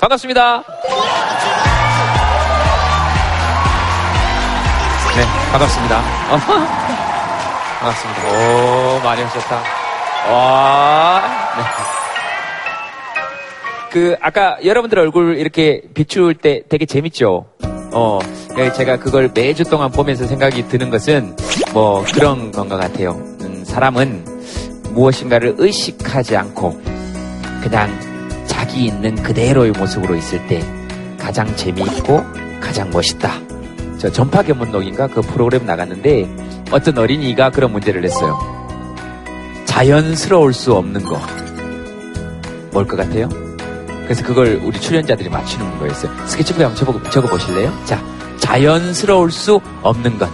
반갑습니다. 네, 반갑습니다. 어, 반갑습니다. 오, 많이 오셨다. 와, 네. 그, 아까 여러분들 얼굴 이렇게 비출 때 되게 재밌죠? 어, 예, 제가 그걸 매주 동안 보면서 생각이 드는 것은 뭐 그런 건것 같아요. 음, 사람은 무엇인가를 의식하지 않고 그냥 자기 있는 그대로의 모습으로 있을 때 가장 재미있고 가장 멋있다. 저 전파 견문록인가 그 프로그램 나갔는데 어떤 어린이가 그런 문제를 냈어요. 자연스러울 수 없는 거. 뭘 것 같아요? 그래서 그걸 우리 출연자들이 맞추는 거였어요. 스케치북에 한번 적어, 적어 보실래요? 자, 자연스러울 수 없는 것.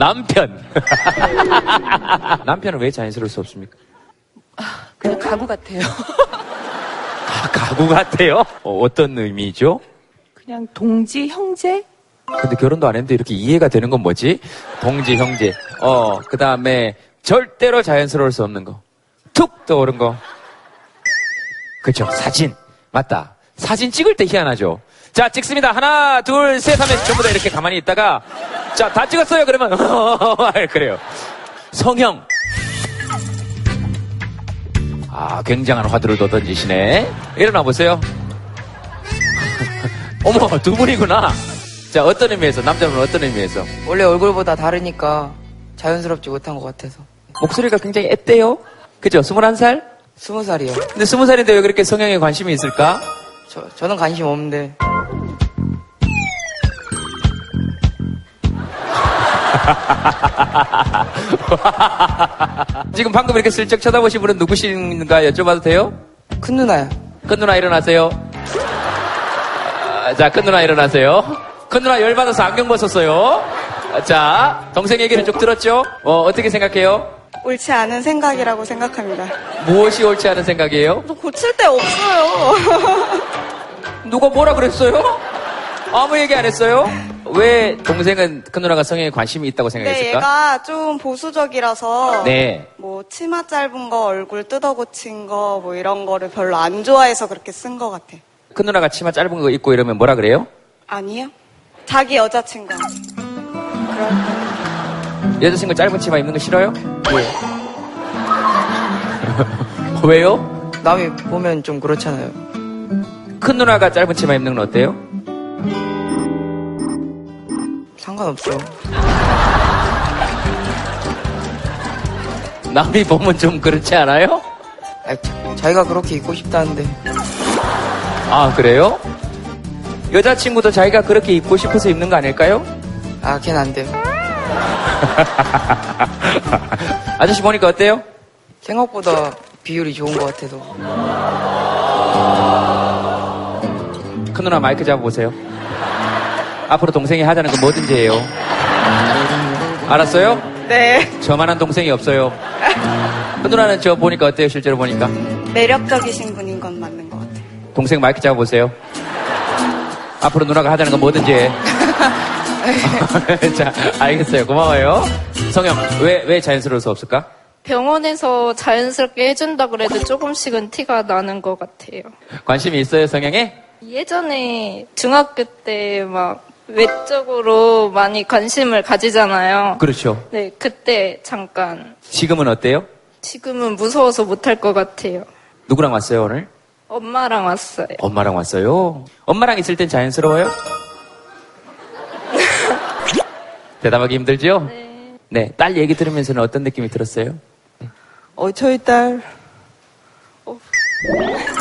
남편. 남편은 왜 자연스러울 수 없습니까? 그냥 가구 같아요. 아, 가구 같아요? 어, 떤 의미죠? 그냥 동지, 형제? 근데 결혼도 안 했는데 이렇게 이해가 되는 건 뭐지? 동지, 형제. 어, 그 다음에 절대로 자연스러울 수 없는 거. 툭 떠오른 거. 그쵸, 사진. 맞다. 사진 찍을 때 희한하죠. 자, 찍습니다. 하나, 둘, 셋 하면 전부 다 이렇게 가만히 있다가, 자, 다 찍었어요. 그러면, 그래요. 성형. 아, 굉장한 화두를 더 던지시네. 일어나 보세요. 어머, 두 분이구나. 자, 어떤 의미에서? 남자분은 어떤 의미에서? 원래 얼굴보다 다르니까 자연스럽지 못한 것 같아서. 목소리가 굉장히 앳대요? 그죠? 21살? 스무 살이요. 근데 20살인데 왜 그렇게 성형에 관심이 있을까? 저, 저는 관심 없는데. 지금 방금 이렇게 슬쩍 쳐다보신 분은 누구신가 여쭤봐도 돼요? 큰 누나야. 큰 누나 일어나세요. 아, 자, 큰 누나 일어나세요. 큰 누나 열받아서 안경 벗었어요. 자, 동생 얘기를 쭉 들었죠? 어, 어떻게 생각해요? 옳지 않은 생각이라고 생각합니다. 무엇이 옳지 않은 생각이에요? 뭐 고칠 데 없어요. 누가 뭐라 그랬어요? 아무 얘기 안 했어요? 왜 동생은 큰 누나가 성형에 관심이 있다고 생각했을까? 얘가 좀 보수적이라서 네. 뭐 치마 짧은 거, 얼굴 뜯어 고친 거, 뭐 이런 거를 별로 안 좋아해서 그렇게 쓴 것 같아. 큰 누나가 치마 짧은 거 입고 이러면 뭐라 그래요? 아니요? 자기 여자친구. 그럴 여자친구 짧은 치마 입는 거 싫어요? 예. 왜요? 남이 보면 좀 그렇잖아요. 큰 누나가 짧은 치마 입는 건 어때요? 상관없죠. 남이 보면 좀 그렇지 않아요? 아, 자, 자기가 그렇게 입고 싶다는데. 아, 그래요? 여자친구도 자기가 그렇게 입고 싶어서 입는 거 아닐까요? 아, 걔는 안 돼요. 아저씨 보니까 어때요? 생각보다 비율이 좋은 것 같아서. 큰 누나 마이크 잡아보세요. 앞으로 동생이 하자는 거 뭐든지 해요. 알았어요? 네. 저만한 동생이 없어요. 큰 누나는 저 보니까 어때요? 실제로 보니까. 매력적이신 분인 건 맞는 것 같아. 동생 마이크 잡아보세요. 앞으로 누나가 하자는 거 뭐든지 해. 자, 알겠어요. 고마워요. 성형, 왜, 왜 자연스러울 수 없을까? 병원에서 자연스럽게 해준다 그래도 조금씩은 티가 나는 것 같아요. 관심이 있어요, 성형에? 예전에 중학교 때 막 외적으로 많이 관심을 가지잖아요. 그렇죠. 네, 그때 잠깐. 지금은 어때요? 지금은 무서워서 못할 것 같아요. 누구랑 왔어요, 오늘? 엄마랑 왔어요. 엄마랑 왔어요. 엄마랑 있을 땐 자연스러워요? 대답하기 힘들죠? 네. 네. 딸 얘기 들으면서는 어떤 느낌이 들었어요? 어, 저희 딸, 네.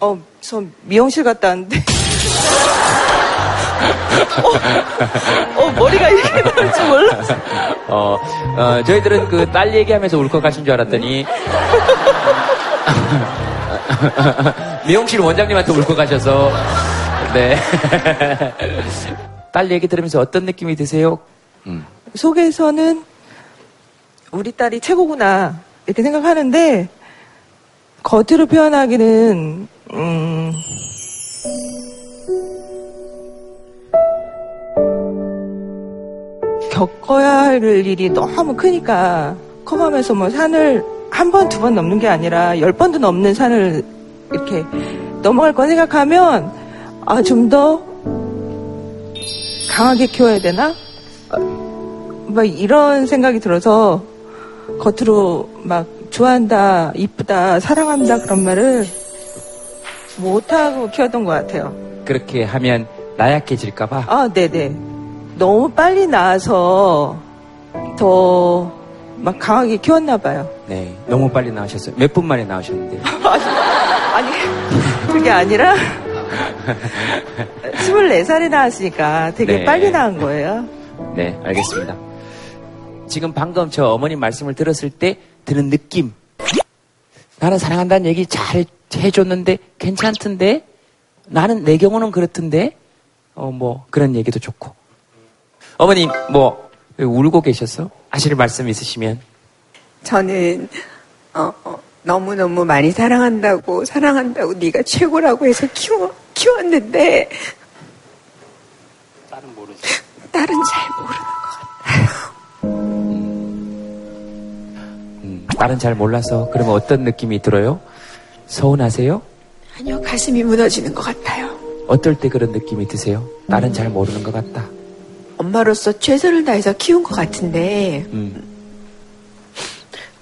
어, 저 미용실 갔다 왔는데. 어, 어, 머리가 이렇게 나올 줄 몰랐어. 어, 어, 저희들은 그 딸 얘기하면서 울컥하신 줄 알았더니 미용실 원장님한테 울컥하셔서 네. 딸 얘기 들으면서 어떤 느낌이 드세요? 음. 속에서는 우리 딸이 최고구나 이렇게 생각하는데 겉으로 표현하기는 음, 겪어야 할 일이 너무 크니까 컴하면서 뭐 산을 한 번, 두 번 넘는 게 아니라 열 번도 넘는 산을 이렇게 넘어갈 거 생각하면 아, 좀 더 강하게 키워야 되나? 어, 막 이런 생각이 들어서 겉으로 막 좋아한다, 이쁘다, 사랑한다 그런 말을 못하고 키웠던 것 같아요. 그렇게 하면 나약해질까봐. 아, 네네. 너무 빨리 나와서 더 막 강하게 키웠나 봐요. 네, 너무 빨리 나오셨어요. 몇 분 만에 나오셨는데. 아니, 그게 아니라 24살에 나왔으니까 되게 네. 빨리 나온 거예요. 네, 알겠습니다. 지금 방금 저 어머님 말씀을 들었을 때 드는 느낌. 나는 사랑한다는 얘기 잘 해줬는데 괜찮던데? 나는 내 경우는 그렇던데? 어, 뭐, 그런 얘기도 좋고. 어머님, 뭐, 왜 울고 계셨어? 하실 말씀 있으시면. 저는 어, 어, 너무너무 많이 사랑한다고 사랑한다고 네가 최고라고 해서 키워 키웠는데 딸은 모르죠. 딸은 잘 모르는 음, 딸은 잘 몰라서 그러면 어떤 느낌이 들어요? 서운하세요? 아니요 가슴이 무너지는 것 같아요. 어떨 때 그런 느낌이 드세요? 딸은 잘 모르는 것 같다. 엄마로서 최선을 다해서 키운 것 같은데 음,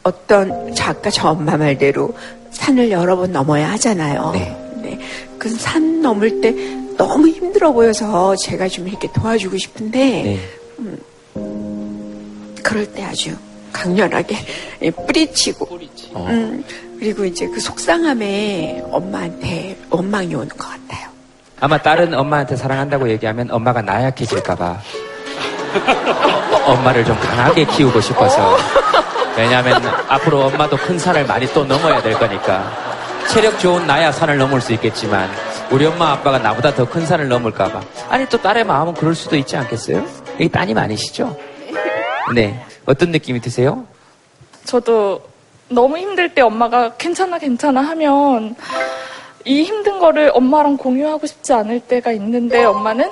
어떤 작가 저 엄마 말대로 산을 여러 번 넘어야 하잖아요. 네. 그산 넘을 때 너무 힘들어 보여서 제가 좀 이렇게 도와주고 싶은데 네. 그럴 때 아주 강렬하게 예, 뿌리치고 어. 음, 그리고 이제 그 속상함에 엄마한테 원망이 오는 것 같아요. 아마 딸은 엄마한테 사랑한다고 얘기하면 엄마가 나약해질까봐 엄마를 좀 강하게 키우고 싶어서 왜냐하면 앞으로 엄마도 큰 산을 많이 또 넘어야 될 거니까 체력 좋은 나야 산을 넘을 수 있겠지만 우리 엄마 아빠가 나보다 더 큰 산을 넘을까봐 아니 또 딸의 마음은 그럴 수도 있지 않겠어요? 이게 따님 아니시죠? 네 어떤 느낌이 드세요? 저도 너무 힘들 때 엄마가 괜찮아 괜찮아 하면 이 힘든 거를 엄마랑 공유하고 싶지 않을 때가 있는데 엄마는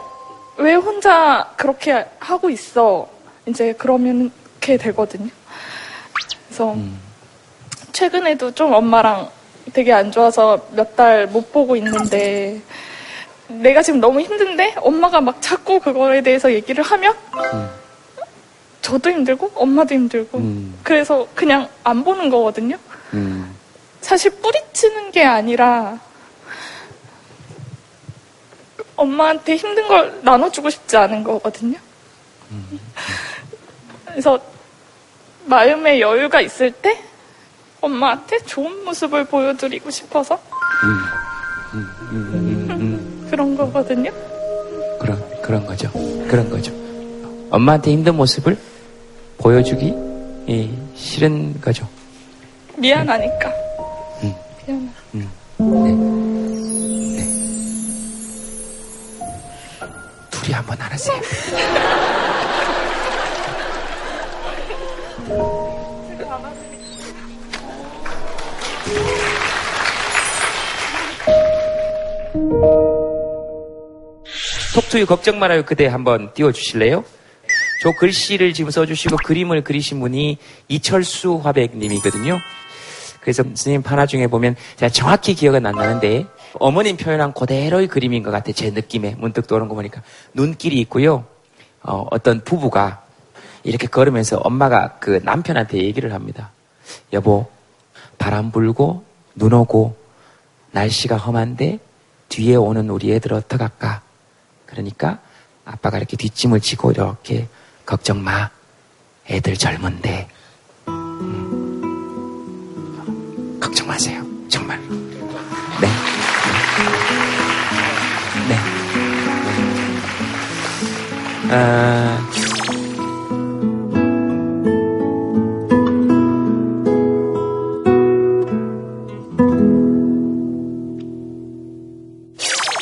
왜 혼자 그렇게 하고 있어 이제 그러면 이렇게 되거든요. 그래서 최근에도 좀 엄마랑 되게 안 좋아서 몇 달 못 보고 있는데 내가 지금 너무 힘든데 엄마가 막 자꾸 그거에 대해서 얘기를 하면 저도 힘들고 엄마도 힘들고 음. 그래서 그냥 안 보는 거거든요. 음, 사실 뿌리치는 게 아니라 엄마한테 힘든 걸 나눠주고 싶지 않은 거거든요. 그래서 마음의 여유가 있을 때 엄마한테 좋은 모습을 보여드리고 싶어서 음, 음, 음. 그런 거거든요. 그런 그런 거죠. 그런 거죠. 엄마한테 힘든 모습을 보여주기 예, 싫은 거죠. 미안하니까. 음. 미안해. 둘이 한번 알아세요. 톡투유 걱정 말아요 그대 한번 띄워주실래요? 저 글씨를 지금 써주시고 그림을 그리신 분이 이철수 화백님이거든요. 그래서 스님 판화 중에 보면 제가 정확히 기억은 안 나는데 어머님 표현한 그대로의 그림인 것 같아 제 느낌에 문득 떠오른 거 보니까 눈길이 있고요. 어, 어떤 부부가 이렇게 걸으면서 엄마가 그 남편한테 얘기를 합니다. 여보 바람 불고 눈 오고 날씨가 험한데 뒤에 오는 우리 애들 어떡할까? 그러니까 아빠가 이렇게 뒷짐을 지고 이렇게 걱정 마. 애들 젊은데. 음. 걱정 마세요. 정말. 네. 네. 아,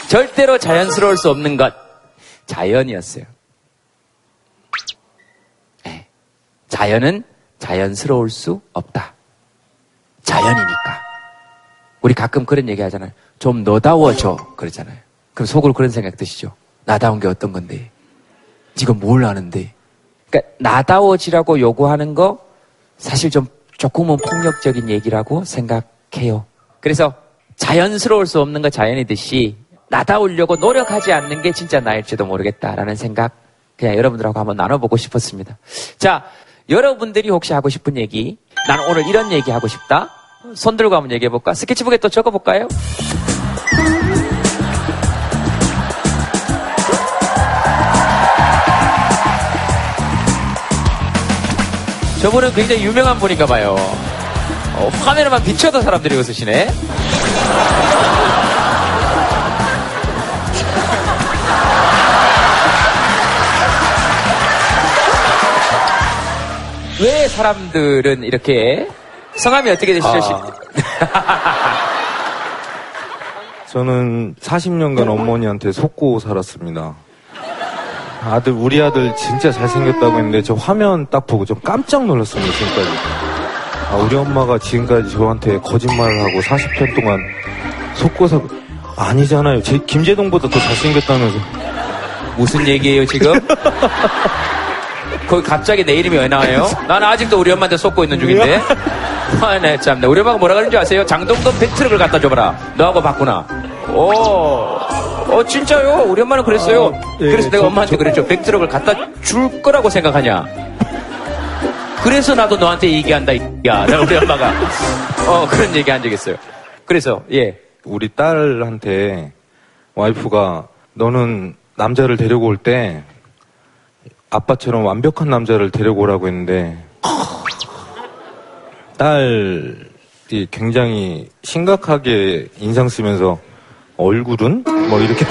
절대로 자연스러울 수 없는 것. 자연이었어요. 네. 자연은 자연스러울 수 없다. 자연이니까. 우리 가끔 그런 얘기 하잖아요. 좀 너다워져. 그러잖아요. 그럼 속으로 그런 생각 드시죠? 나다운 게 어떤 건데? 네가 뭘 아는데? 그러니까 나다워지라고 요구하는 거 사실 좀 조금은 폭력적인 얘기라고 생각해요. 그래서 자연스러울 수 없는 거 자연이듯이 나다우려고 노력하지 않는 게 진짜 나일지도 모르겠다라는 생각 그냥 여러분들하고 한번 나눠보고 싶었습니다. 자, 여러분들이 혹시 하고 싶은 얘기, 나는 오늘 이런 얘기 하고 싶다. 손 들고 한번 얘기해 볼까? 스케치북에 또 적어 볼까요? 저분은 굉장히 유명한 분인가 봐요. 어, 화면에만 비춰도 사람들이 웃으시네. 왜 사람들은 이렇게 성함이 어떻게 되시죠? 저는 40년간 어머니한테 속고 살았습니다. 아들, 우리 아들 진짜 잘생겼다고 했는데 저 화면 딱 보고 좀 깜짝 놀랐습니다, 지금까지. 아, 우리 엄마가 지금까지 저한테 거짓말을 하고 40년 동안 속고 살, 아니잖아요. 제, 김재동보다 더 잘생겼다면서. 무슨 얘기예요, 지금? 거기 갑자기 내 이름이 왜 나와요? 나는 아직도 우리 엄마한테 속고 있는 중인데. 아, 네, 참네. 우리 엄마가 뭐라 그러는지 아세요? 장동건 팩트럭을 갖다 줘봐라. 너하고 바꾸나. 오, 어, 진짜요? 우리 엄마는 그랬어요. 어, 예, 그래서 내가 저- 엄마한테 그랬죠. 팩트럭을 갖다 줄 거라고 생각하냐? 그래서 나도 너한테 얘기한다, 야. 우리 엄마가. 어, 그런 얘기 한 적 있어요. 그래서, 예. 우리 딸한테 와이프가 너는 남자를 데리고 올 때 아빠처럼 완벽한 남자를 데리고 오라고 했는데 딸이 굉장히 심각하게 인상 쓰면서 얼굴은 뭐 이렇게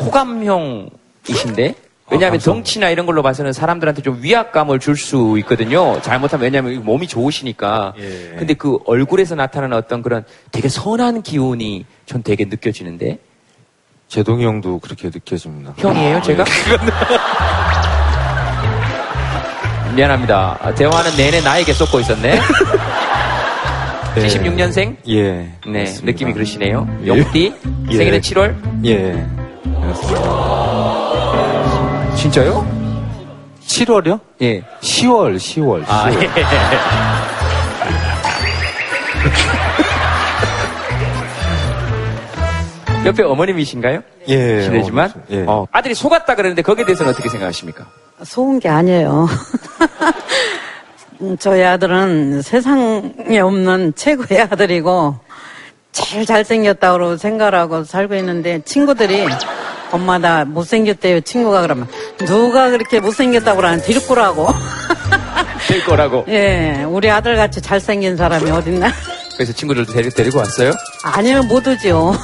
호감형이신데? 왜냐하면 아. 덩치나 이런 걸로 봐서는 사람들한테 좀 위압감을 줄 수 있거든요. 잘못하면 왜냐하면 몸이 좋으시니까. 예. 근데 그 얼굴에서 나타나는 어떤 그런 되게 선한 기운이 전 되게 느껴지는데. 제동이 형도 그렇게 느껴집니다. 형이에요, 제가? 미안합니다. 아, 대화는 내내 나에게 쏟고 있었네. 네. 76년생? 예. 네, 그렇습니다. 느낌이 그러시네요. 예. 용띠? 예. 생일은 7월? 예. 그렇습니다. 진짜요? 7월이요? 예. 10월, 10월. 아, 10월. 예. 옆에 어머님이신가요? 예. 실례지만 어, 예. 어, 아들이 속았다 그러는데 거기에 대해서는 어떻게 생각하십니까? 속은 게 아니에요. 음, 저희 아들은 세상에 없는 최고의 아들이고 제일 잘생겼다고 생각하고 살고 있는데 친구들이 엄마 나 못생겼대요 친구가 그러면 누가 그렇게 못생겼다고 그러는 디르꾸라고 될 거라고. 예 우리 아들같이 잘생긴 사람이 어딨나 그래서 친구들도 데리, 데리고 왔어요? 아니면 못 오죠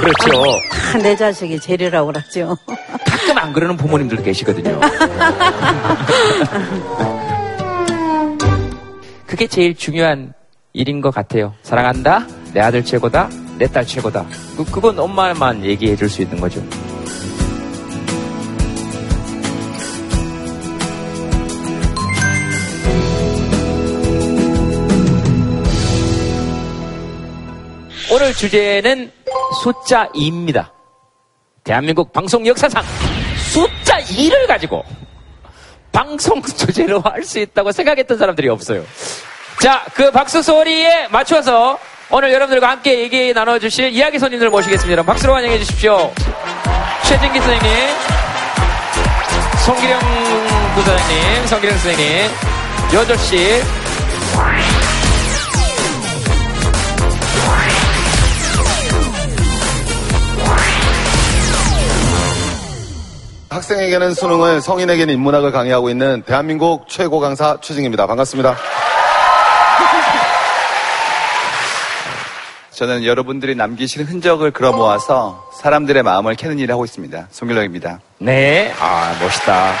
그렇죠. 다내 자식이 제일이라고 그랬죠 가끔 안 그러는 부모님들도 계시거든요. 그게 제일 중요한 일인 것 같아요. 사랑한다. 내 아들 최고다. 내 딸 최고다. 그, 그건 엄마만 얘기해 줄 수 있는 거죠. 오늘 주제는 숫자 2입니다. 대한민국 방송 역사상 숫자 2를 가지고 방송 주제로 할 수 있다고 생각했던 사람들이 없어요. 자, 그 박수 소리에 맞춰서 오늘 여러분들과 함께 얘기 나눠주실 이야기 손님들 모시겠습니다. 박수로 환영해 주십시오. 최진기 선생님, 송기령 부사장님, 송기령 선생님, 여조 씨, 학생에게는 수능을, 성인에게는 인문학을 강의하고 있는 대한민국 최고 강사 최승입니다. 반갑습니다. 저는 여러분들이 남기신 흔적을 걸어 모아서 사람들의 마음을 캐는 일을 하고 있습니다. 송길렁입니다. 네, 아 멋있다. 어.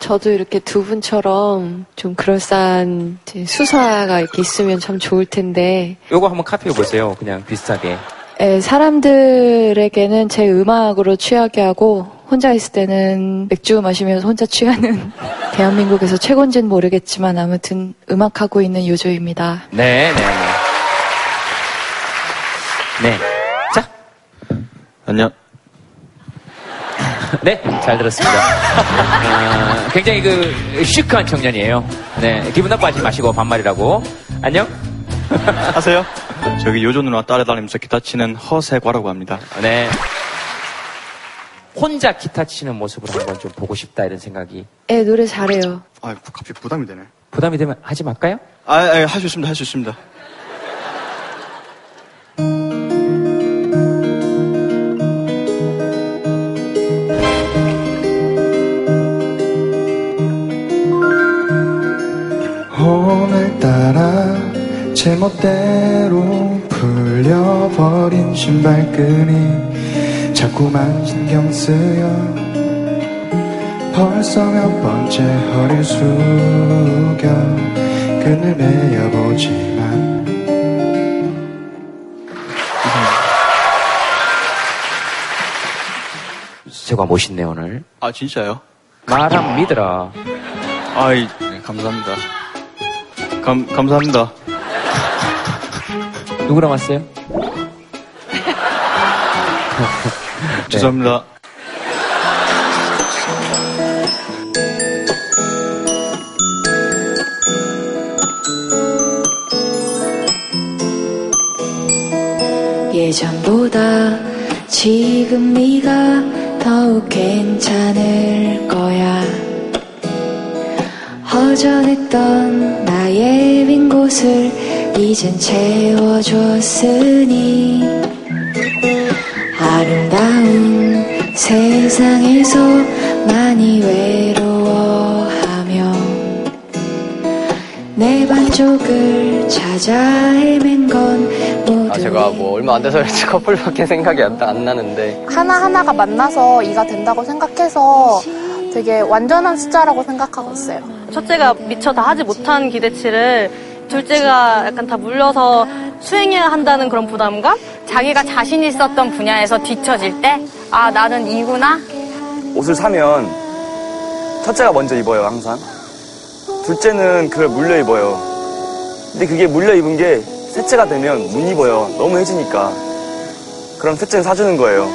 저도 이렇게 두 분처럼 좀 그럴싸한 수사가 이렇게 있으면 참 좋을 텐데, 요거 한번 카피해 보세요. 그냥 비슷하게. 에, 사람들에게는 제 음악으로 취하게 하고, 혼자 있을 때는 맥주 마시면서 혼자 취하는 대한민국에서 최고인지는 모르겠지만 아무튼 음악하고 있는 요조입니다. 네, 네, 네. 네. 자, 안녕. 네, 잘 들었습니다. 아, 굉장히 그 시크한 청년이에요. 네, 기분 나빠하지 마시고 반말이라고. 안녕. 하세요? 저기 요조 누나 따라다니면서 기타 치는 허세과라고 합니다. 네. 혼자 기타 치는 모습을 한번 좀 보고 싶다 이런 생각이 예, 노래 잘해요. 아, 갑자기 부담이 되네. 부담이 되면 하지 말까요? 아, 아 할수 있습니다, 할 수 있습니다. 신발끈이 자꾸만 신경 쓰여 벌써 몇 번째 허리를 숙여 끈을 매여보지만 제가 멋있네 오늘. 아, 진짜요? 말하면 믿어라. 아이, 네, 감사합니다. 감, 감사합니다. 누구랑 왔어요? 죄송합니다. 예전보다 지금 네가 더욱 괜찮을 거야. 허전했던 나의 빈 곳을 이젠 채워줬으니 아름다운 세상에서 많이 외로워하며 내 반쪽을 찾아 헤맨 건 모두 아, 제가 뭐 얼마 안 돼서 그렇지 커플밖에 생각이 안, 안 나는데 하나하나가 만나서 이가 된다고 생각해서 되게 완전한 숫자라고 생각하고 있어요. 첫째가 미처 다 하지 못한 기대치를 둘째가 약간 다 물려서 수행해야 한다는 그런 부담감? 자기가 자신 있었던 분야에서 뒤처질 때, 아, 나는 이구나? 옷을 사면 첫째가 먼저 입어요, 항상. 둘째는 그걸 물려 입어요. 근데 그게 물려 입은 게 셋째가 되면 못 입어요. 너무 해지니까. 그럼 셋째는 사주는 거예요.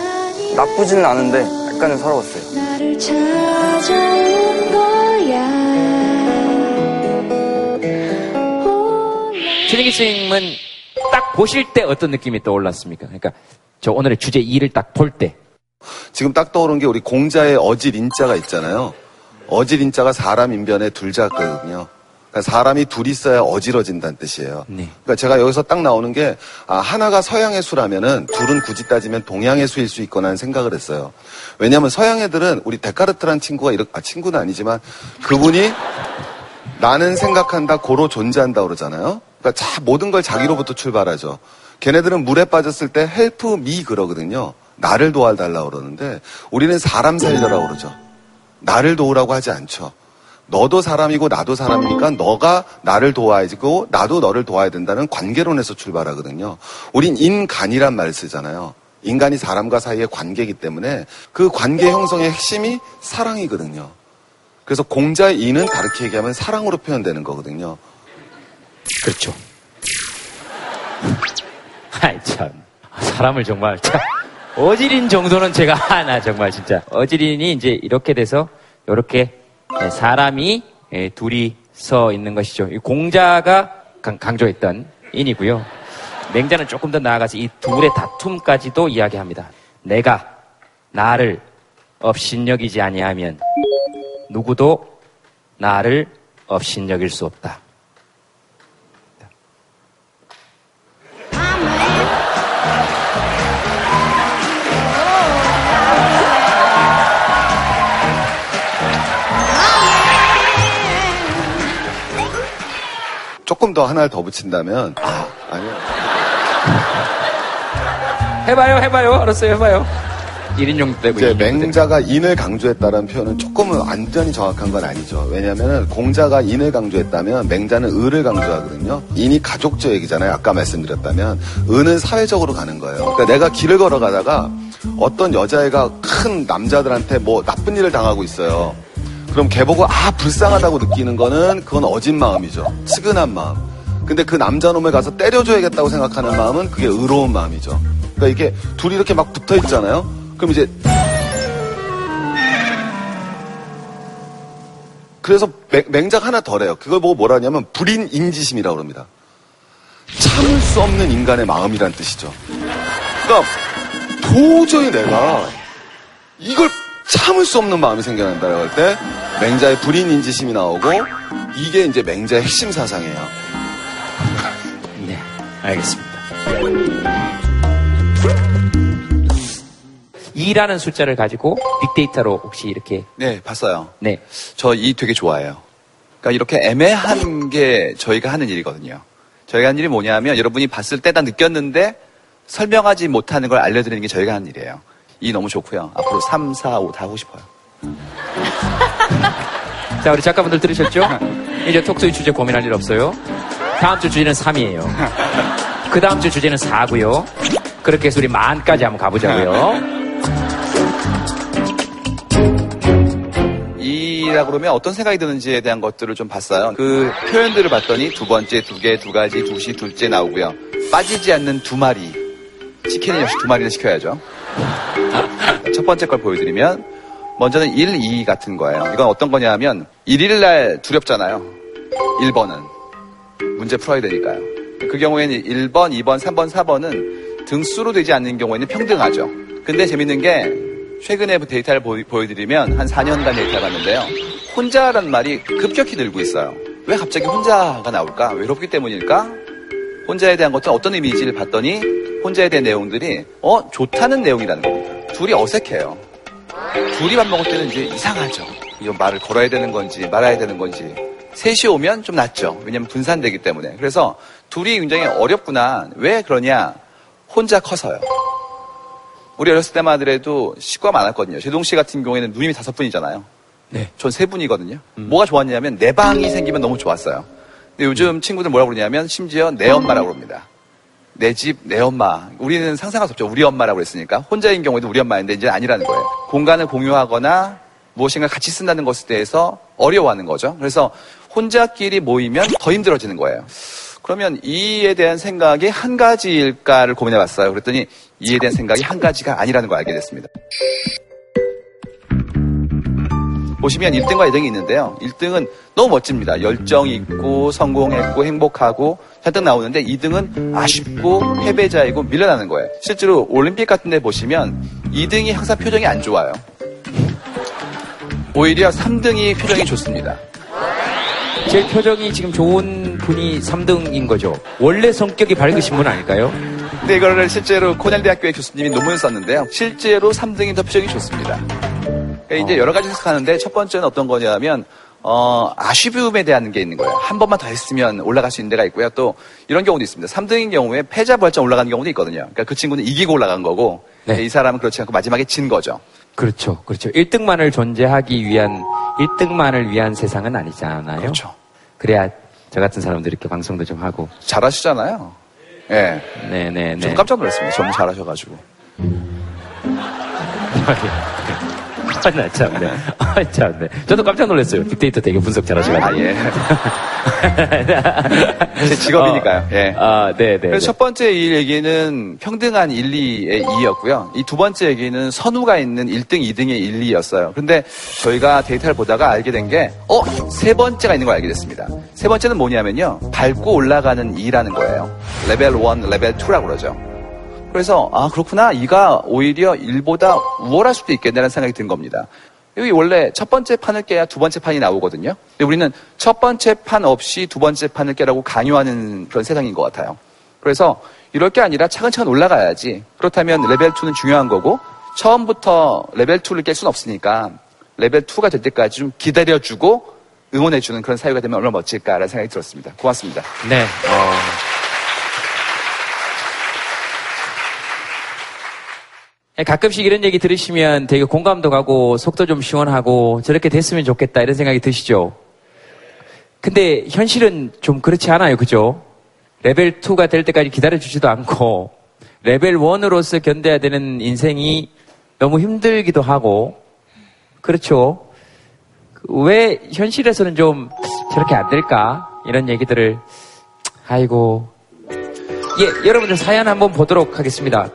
나쁘지는 않은데 약간은 서러웠어요. 나를 찾아온 거야. 최진기 스님은 딱 보실 때 어떤 느낌이 떠올랐습니까? 그러니까 저 오늘의 주제 2를 딱 볼 때. 지금 딱 떠오른 게 우리 공자의 어질 인자가 있잖아요. 어질 인자가 사람 인변의 둘자거든요. 그러니까 사람이 둘이 있어야 어지러진다는 뜻이에요. 그러니까 제가 여기서 딱 나오는 게 아, 하나가 서양의 수라면은 둘은 굳이 따지면 동양의 수일 수 있거나 하는 생각을 했어요. 왜냐하면 서양 애들은 우리 데카르트라는 친구가 이렇게 아 친구는 아니지만 그분이 나는 생각한다 고로 존재한다 그러잖아요. 그러니까 자, 모든 걸 자기로부터 출발하죠. 걔네들은 물에 빠졌을 때 help me 그러거든요. 나를 도와달라고 그러는데 우리는 사람 살려라고 그러죠. 나를 도우라고 하지 않죠. 너도 사람이고 나도 사람이니까 너가 나를 도와야지고 나도 너를 도와야 된다는 관계론에서 출발하거든요. 우린 인간이란 말을 쓰잖아요. 인간이 사람과 사이의 관계이기 때문에 그 관계 형성의 핵심이 사랑이거든요. 그래서 공자의 인은 다르게 얘기하면 사랑으로 표현되는 거거든요. 그렇죠. 아이 참 사람을 정말 참 어지린 정도는 제가 하나 정말 진짜 어지린이 이제 이렇게 돼서 이렇게 사람이 예, 둘이 서 있는 것이죠. 이 공자가 강- 강조했던 인이고요. 맹자는 조금 더 나아가서 이 둘의 다툼까지도 이야기합니다. 내가 나를 업신여기지 아니하면 누구도 나를 업신여길 수 없다. 더 하나를 더 붙인다면 아, 아니요. 해봐요, 해봐요. 알았어요, 해봐요. 1인용 되고 이제 맹자가 인을 강조했다는 표현은 조금은 완전히 정확한 건 아니죠. 왜냐하면 공자가 인을 강조했다면 맹자는 의를 강조하거든요. 인이 가족적 얘기잖아요. 아까 말씀드렸다면 의는 사회적으로 가는 거예요. 그러니까 내가 길을 걸어가다가 어떤 여자애가 큰 남자들한테 뭐 나쁜 일을 당하고 있어요. 그럼 걔 보고 아 불쌍하다고 느끼는 거는 그건 어진 마음이죠. 측은한 마음. 근데 그 남자놈을 가서 때려줘야겠다고 생각하는 마음은 그게 의로운 마음이죠. 그러니까 이게 둘이 이렇게 막 붙어 있잖아요. 그럼 이제 그래서 맹- 맹작 하나 덜해요. 그걸 보고 뭐라 하냐면 불인 인지심이라고 합니다. 참을 수 없는 인간의 마음이란 뜻이죠. 그러니까 도저히 내가 이걸 참을 수 없는 마음이 생겨난다고 할 때 맹자의 불인 인지심이 나오고 이게 이제 맹자의 핵심 사상이에요. 네, 알겠습니다. 2라는 숫자를 가지고 빅데이터로 혹시 이렇게 네, 봤어요. 네. 저 이 되게 좋아해요. 그러니까 이렇게 애매한 게 저희가 하는 일이거든요. 저희가 하는 일이 뭐냐면 여러분이 봤을 때다 느꼈는데 설명하지 못하는 걸 알려드리는 게 저희가 하는 일이에요. 이 너무 좋고요. 앞으로 3, 4, 5 다 하고 싶어요. 자, 우리 작가분들 들으셨죠? 이제 톡소이 주제 고민할 일 없어요. 다음 주 주제는 3이에요. 그 다음 주 주제는 4고요. 그렇게 해서 우리 만까지 한번 가보자고요. 이라고 그러면 어떤 생각이 드는지에 대한 것들을 좀 봤어요. 그 표현들을 봤더니 두 번째, 두 개, 두 가지, 두시, 둘째 나오고요. 빠지지 않는 두 마리. 치킨은 역시 두 마리는 시켜야죠. 첫 번째 걸 보여드리면 먼저는 1, 2 같은 거예요. 이건 어떤 거냐 하면 1일 날 두렵잖아요. 1번은. 문제 풀어야 되니까요. 그 경우에는 1번, 2번, 3번, 4번은 등수로 되지 않는 경우에는 평등하죠. 근데 재밌는 게 최근에 데이터를 보여, 드리면 한 4년간 데이터를 봤는데요. 혼자란 말이 급격히 늘고 있어요. 왜 갑자기 혼자가 나올까? 외롭기 때문일까? 혼자에 대한 것도 어떤 의미인지를 봤더니 혼자에 대한 내용들이 어 좋다는 내용이라는 겁니다. 둘이 어색해요. 둘이 밥 먹을 때는 이제 이상하죠. 이거 말을 걸어야 되는 건지 말아야 되는 건지. 셋이 오면 좀 낫죠. 왜냐면 분산되기 때문에. 그래서 둘이 굉장히 어렵구나. 왜 그러냐? 혼자 커서요. 우리 어렸을 때만 하더라도 식구가 많았거든요. 제동 씨 같은 경우에는 누님이 다섯 분이잖아요. 네. 전 세 분이거든요. 뭐가 좋았냐면 내 방이 생기면 너무 좋았어요. 근데 요즘 친구들 뭐라고 그러냐면 심지어 내 엄마라고 그럽니다. 내 집, 내 엄마. 우리는 상상할 수 없죠. 우리 엄마라고 그랬으니까. 혼자인 경우에도 우리 엄마인데 이제 아니라는 거예요. 공간을 공유하거나 무엇인가 같이 쓴다는 것에 대해서 어려워하는 거죠. 그래서 혼자끼리 모이면 더 힘들어지는 거예요. 그러면 이에 대한 생각이 한 가지일까를 고민해 봤어요. 그랬더니 이에 대한 생각이 한 가지가 아니라는 걸 알게 됐습니다. 보시면 1등과 2등이 있는데요. 1등은 너무 멋집니다. 열정이 있고 성공했고 행복하고 잔뜩 나오는데 2등은 아쉽고 패배자이고 밀려나는 거예요. 실제로 올림픽 같은 데 보시면 2등이 항상 표정이 안 좋아요. 오히려 3등이 표정이 좋습니다. 제일 표정이 지금 좋은 분이 3등인 거죠. 원래 성격이 밝으신 분 아닐까요? 근데 이거를 실제로 코넬 대학교의 교수님이 논문을 썼는데요. 실제로 3등이 더 표정이 좋습니다. 그러니까 이제 여러 가지 해석하는데 첫 번째는 어떤 거냐면 어, 아쉬움에 대한 게 있는 거예요. 한 번만 더 했으면 올라갈 수 있는 데가 있고요. 또 이런 경우도 있습니다. 3등인 경우에 패자 부활전 올라가는 경우도 있거든요. 그러니까 그 친구는 이기고 올라간 거고 이 사람은 그렇지 않고 마지막에 진 거죠. 그렇죠. 그렇죠. 1등만을 존재하기 위한, 1등만을 위한 세상은 아니잖아요. 그렇죠. 그래야 저 같은 사람들이 이렇게 방송도 좀 하고. 잘하시잖아요. 예. 네 네네. 좀 깜짝 놀랐습니다. 너무 잘하셔가지고. 아, 나 참네. 아, 참네. 저도 깜짝 놀랐어요. 빅데이터 되게 분석 잘하셔가지고. 아, 예. 제 직업이니까요. 예. 아, 네네. 그래서 첫 번째 이 얘기는 평등한 1, 2의 2였고요. 이 두 번째 얘기는 선우가 있는 1등, 2등의 1, 2였어요. 근데 저희가 데이터를 보다가 알게 된 게, 어? 세 번째가 있는 걸 알게 됐습니다. 세 번째는 뭐냐면요. 밟고 올라가는 2라는 거예요. 레벨 1, 레벨 2라고 그러죠. 그래서, 아, 그렇구나. 이가 오히려 1보다 우월할 수도 있겠다는 생각이 든 겁니다. 여기 원래 첫 번째 판을 깨야 두 번째 판이 나오거든요. 근데 우리는 첫 번째 판 없이 두 번째 판을 깨라고 강요하는 그런 세상인 것 같아요. 그래서 이럴 게 아니라 차근차근 올라가야지. 그렇다면 레벨 2는 중요한 거고 처음부터 레벨 2를 깰 수는 없으니까 레벨 2가 될 때까지 좀 기다려주고 응원해주는 그런 사회가 되면 얼마나 멋질까라는 생각이 들었습니다. 고맙습니다. 네. 어... 가끔씩 이런 얘기 들으시면 되게 공감도 가고 속도 좀 시원하고 저렇게 됐으면 좋겠다 이런 생각이 드시죠? 근데 현실은 좀 그렇지 않아요. 그죠? 레벨 2가 될 때까지 기다려주지도 않고 레벨 1으로서 견뎌야 되는 인생이 너무 힘들기도 하고 그렇죠. 왜 현실에서는 좀 저렇게 안 될까? 이런 얘기들을 아이고 예, 여러분들 사연 한번 보도록 하겠습니다.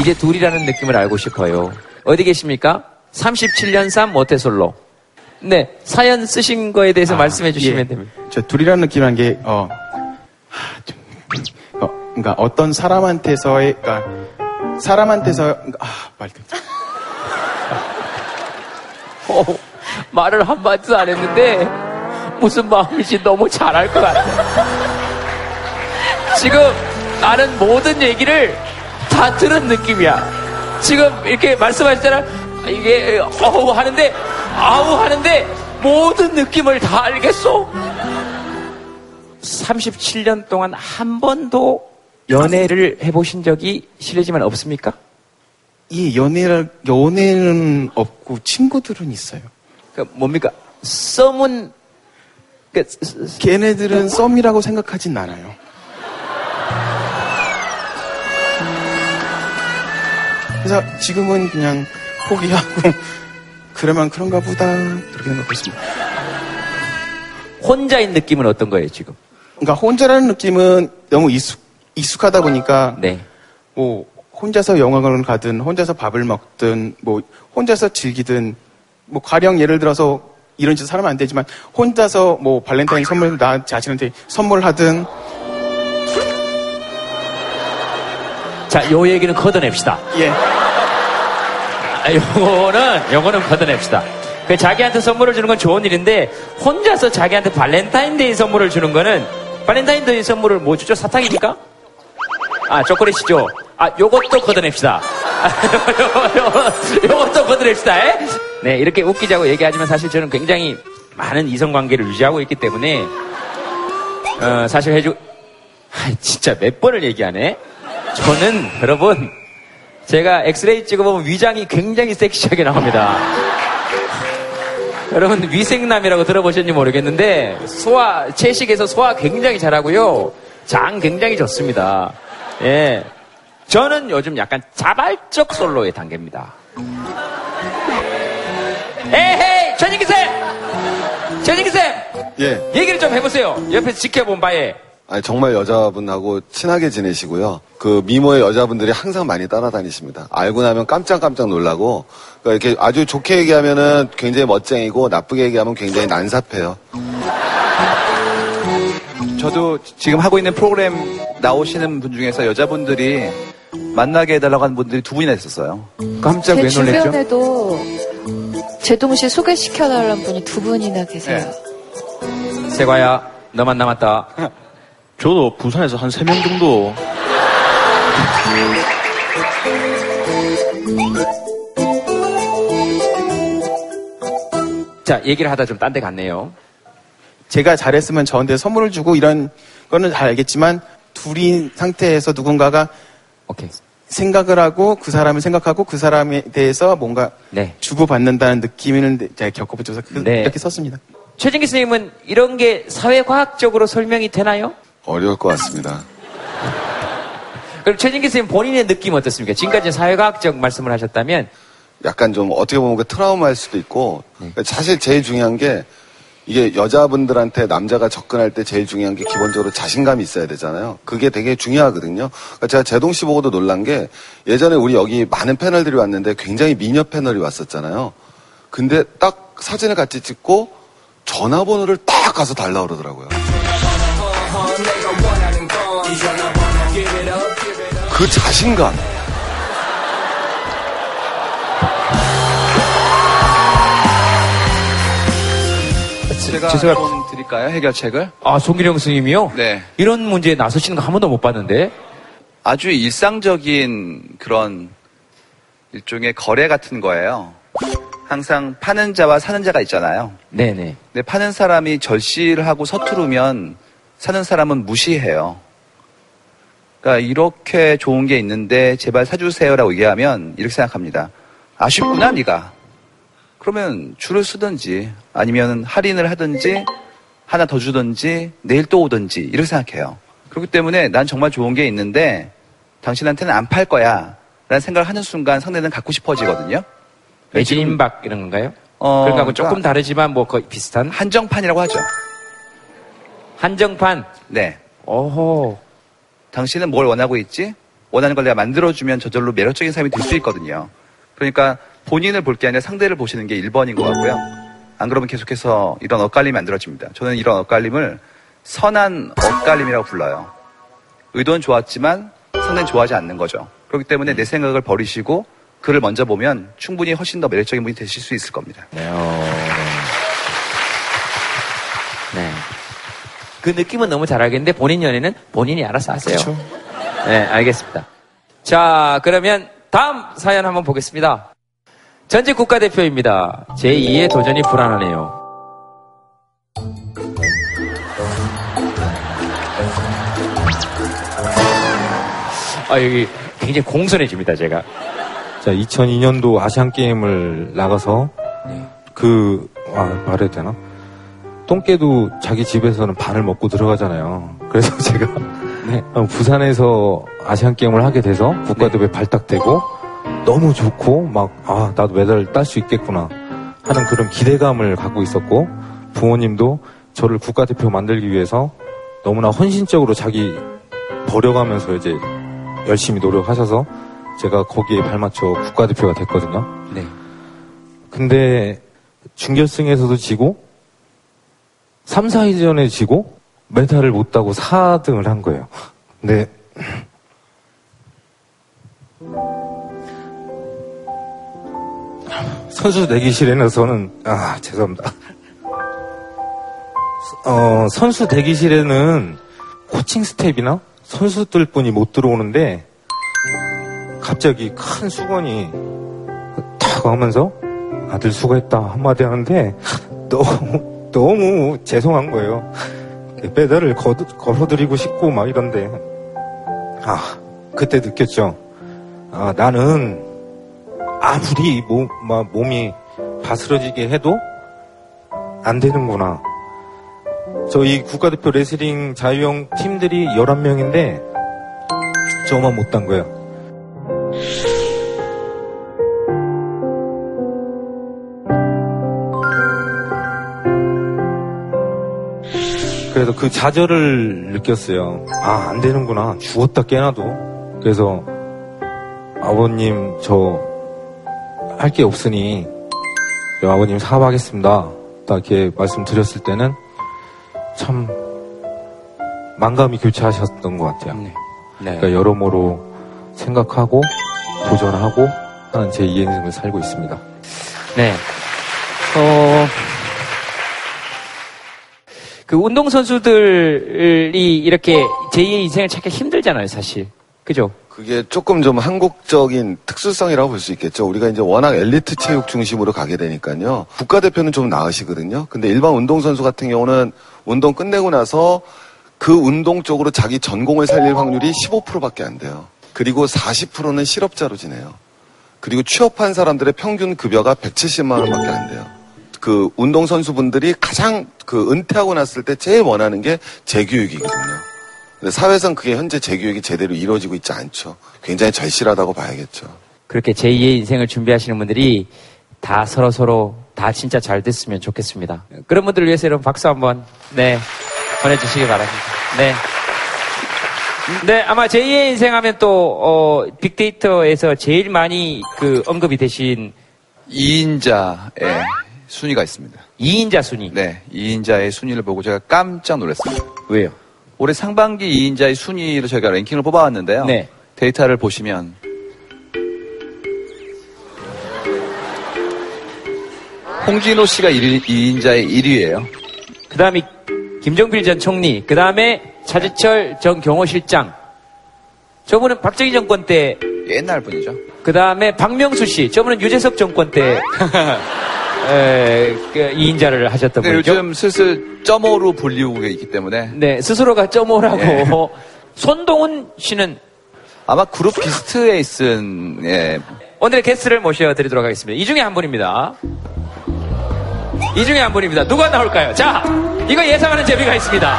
이제 둘이라는 느낌을 알고 싶어요. 어디 계십니까? 37년 3 모태솔로. 네, 사연 쓰신 거에 대해서 말씀해 주시면 예. 됩니다. 저 둘이라는 느낌이란 게, 어, 하, 좀, 어, 그러니까 어떤 사람한테서의, 그러니까 사람한테서, 아, 말 어, 말을 한마디도 안 했는데 무슨 마음인지 너무 잘할 것 같아. 지금 나는 모든 얘기를 다 들은 느낌이야. 지금 이렇게 말씀하셨잖아. 이게 어우 하는데 아우 하는데 모든 느낌을 다 알겠어. 37년 동안 한 번도 연애를 해보신 적이 실례지만 없습니까? 예, 연애를, 연애는 없고 친구들은 있어요. 그 뭡니까? 썸은 그, 걔네들은 썸이라고 생각하진 않아요. 그래서 지금은 그냥 포기하고 그러면 그런가 보다 그렇게 생각하고 있습니다. 혼자인 느낌은 어떤 거예요 지금? 그러니까 혼자라는 느낌은 너무 익숙, 익숙하다 보니까 네. 뭐 혼자서 영화관을 가든 혼자서 밥을 먹든 뭐 혼자서 즐기든 뭐 가령 예를 들어서 이런 짓 하면 안 되지만 혼자서 뭐 발렌타인 선물 나 자신한테 선물하든 자, 요 얘기는 걷어냅시다. 예. 아, 요거는, 요거는 걷어냅시다. 그 자기한테 선물을 주는 건 좋은 일인데, 혼자서 자기한테 발렌타인데이 선물을 주는 거는, 발렌타인데이 선물을 뭐 주죠? 사탕입니까? 아, 초콜릿이죠? 아, 요것도 걷어냅시다. 아, 요, 요것도 걷어냅시다. 에? 네, 이렇게 웃기자고 얘기하지만 사실 저는 굉장히 많은 이성 관계를 유지하고 있기 때문에, 어, 사실 해주, 아, 진짜 몇 번을 얘기하네? 저는, 여러분, 제가 엑스레이 찍어보면 위장이 굉장히 섹시하게 나옵니다. 여러분, 위생남이라고 들어보셨는지 모르겠는데, 소화, 채식에서 소화 굉장히 잘하고요. 장 굉장히 좋습니다. 예. 저는 요즘 약간 자발적 솔로의 단계입니다. 에헤이! 전인기쌤! 전인기쌤! 예. 얘기를 좀 해보세요. 옆에서 지켜본 바에. 아니, 정말 여자분하고 친하게 지내시고요. 그 미모의 여자분들이 항상 많이 따라다니십니다. 알고 나면 깜짝깜짝 놀라고, 그러니까 이렇게 아주 좋게 얘기하면은 굉장히 멋쟁이고, 나쁘게 얘기하면 굉장히 난삽해요. 저도 지금 하고 있는 프로그램 나오시는 분 중에서 여자분들이 만나게 해달라고 하는 분들이 두 분이나 있었어요. 깜짝 제왜 놀랬죠? 주변에도 제동 씨 소개시켜달라는 분이 두 분이나 계세요. 세과야, 너만 남았다. 저도 부산에서 한 세 명 정도 자, 얘기를 하다 좀 딴 데 갔네요. 제가 잘했으면 저한테 선물을 주고 이런 거는 잘 알겠지만 둘인 상태에서 누군가가 생각을 하고 그 사람을 생각하고 그 사람에 대해서 뭔가 네. 주고받는다는 느낌을 제가 겪어보셔서 그- 네. 이렇게 썼습니다. 최진기 선생님은 이런 게 사회과학적으로 설명이 되나요? 어려울 것 같습니다. 그럼 최진기 선생님 본인의 느낌 어떻습니까? 지금까지 사회과학적 말씀을 하셨다면 약간 좀 어떻게 보면 그 트라우마일 수도 있고 그러니까 사실 제일 중요한 게 이게 여자분들한테 남자가 접근할 때 제일 중요한 게 기본적으로 자신감이 있어야 되잖아요. 그게 되게 중요하거든요. 그러니까 제가 제동 씨 보고도 놀란 게 예전에 우리 여기 많은 패널들이 왔는데 굉장히 미녀 패널이 왔었잖아요. 근데 딱 사진을 같이 찍고 전화번호를 딱 가서 달라 그러더라고요. 그 자신감. 제가. 좀 드릴까요? 해결책을? 아, 송기령 스님이요? 네. 이런 문제에 나서시는 거 한 번도 못 봤는데. 아주 일상적인 그런 일종의 거래 같은 거예요. 항상 파는 자와 사는 자가 있잖아요. 네네. 근데 파는 사람이 절실을 하고 서투르면 사는 사람은 무시해요. 그러니까 이렇게 좋은 게 있는데 제발 사주세요라고 얘기하면 이렇게 생각합니다. 아쉽구나 네가. 그러면 줄을 쓰든지 아니면 할인을 하든지 하나 더 주든지 내일 또 오든지 이렇게 생각해요. 그렇기 때문에 난 정말 좋은 게 있는데 당신한테는 안 팔 거야 라는 생각을 하는 순간 상대는 갖고 싶어지거든요. 매진임박 이런 건가요? 어, 그러니까 뭐 그러니까 조금 다르지만 뭐 거의 비슷한? 한정판이라고 하죠. 한정판? 네. 오호. 당신은 뭘 원하고 있지? 원하는 걸 내가 만들어주면 저절로 매력적인 사람이 될 수 있거든요. 그러니까 본인을 볼 게 아니라 상대를 보시는 게 1번인 것 같고요. 안 그러면 계속해서 이런 엇갈림이 만들어집니다. 저는 이런 엇갈림을 선한 엇갈림이라고 불러요. 의도는 좋았지만 상대는 좋아하지 않는 거죠. 그렇기 때문에 내 생각을 버리시고 그를 먼저 보면 충분히 훨씬 더 매력적인 분이 되실 수 있을 겁니다. 네. 네. 그 느낌은 너무 잘 알겠는데 본인 연애는 본인이 알아서 하세요. 네, 알겠습니다. 자, 그러면 다음 사연 한번 보겠습니다. 전직 국가대표입니다. 제2의 도전이 불안하네요. 아, 여기 굉장히 공손해집니다, 제가. 자, 2002년도 아시안 게임을 나가서 그 아, 말해도 되나? 똥개도 자기 집에서는 반을 먹고 들어가잖아요. 그래서 제가 어, 부산에서 아시안 게임을 하게 돼서 국가대표에 발탁되고 너무 좋고 막 아 나도 메달 딸수 있겠구나 하는 그런 기대감을 갖고 있었고 부모님도 저를 국가대표 만들기 위해서 너무나 헌신적으로 자기 버려가면서 이제 열심히 노력하셔서 제가 거기에 발맞춰 국가대표가 됐거든요. 네. 근데 준결승에서도 지고 3, 4위전에 지고 메달을 못 따고 4등을 한 거예요. 근데 선수 대기실에서는 아 죄송합니다. 어 선수 대기실에는 코칭 스텝이나 선수들뿐이 못 들어오는데 갑자기 큰 수건이 탁 하면서 아들 수고했다 한마디 하는데 너무 너무 죄송한 거예요. 메달을 거, 걸어드리고 싶고 막 이런데 아 그때 느꼈죠. 아 나는 아무리 몸, 막 몸이 바스러지게 해도 안 되는구나. 저희 국가대표 레슬링 자유형 팀들이 11명인데 저만 못딴 거예요. 그래서 그 좌절을 느꼈어요. 아, 안 되는구나. 죽었다 깨나도. 그래서 아버님, 저, 할 게 없으니, 저 아버님 사업하겠습니다. 딱 이렇게 말씀드렸을 때는 참, 만감이 교차하셨던 것 같아요. 네. 그러니까 여러모로 생각하고, 도전하고, 하는 제 2의 인생을 살고 있습니다. 네. 어, 그 운동선수들이 이렇게 제2의 인생을 찾기 힘들잖아요, 사실. 그죠? 그게 조금 좀 한국적인 특수성이라고 볼 수 있겠죠. 우리가 이제 워낙 엘리트 체육 중심으로 가게 되니까요. 국가대표는 좀 나으시거든요. 근데 일반 운동선수 같은 경우는 운동 끝내고 나서 그 운동 쪽으로 자기 전공을 살릴 확률이 15%밖에 안 돼요. 그리고 40%는 실업자로 지내요. 그리고 취업한 사람들의 평균 급여가 170만 원밖에 안 돼요. 그 운동 선수분들이 가장 그 은퇴하고 났을 때 제일 원하는 게 재교육이거든요. 근데 사회상 그게 현재 재교육이 제대로 이루어지고 있지 않죠. 굉장히 절실하다고 봐야겠죠. 그렇게 제2의 인생을 준비하시는 분들이 다 서로 서로 다 진짜 잘 됐으면 좋겠습니다. 그런 분들을 위해서 여러분 박수 한번, 네, 보내주시기 바랍니다. 네. 네, 아마 제2의 인생 하면 또, 어, 빅데이터에서 제일 많이 그 언급이 되신 2인자의 순위가 있습니다. 2인자 순위? 네, 2인자의 순위를 보고 제가 깜짝 놀랐습니다. 왜요? 올해 상반기 2인자의 순위로 저희가 랭킹을 뽑아왔는데요. 네. 데이터를 보시면 홍진호 씨가 1위, 2인자의 1위예요. 그 다음이 김정필 전 총리, 그 다음에 차지철 전 경호실장. 저분은 박정희 정권 때. 옛날 분이죠. 그 다음에 박명수 씨, 저분은 유재석 정권 때. 에, 그 2인자를 하셨던 근데 분이죠. 요즘 슬슬 점오로 불리우고 있기 때문에 네, 스스로가 점오라고. 예. 손동훈 씨는 아마 그룹 비스트에 있은 예. 오늘의 게스트를 모셔드리도록 하겠습니다. 이 중에 한 분입니다. 이 중에 한 분입니다. 누가 나올까요? 자, 이거 예상하는 재미가 있습니다.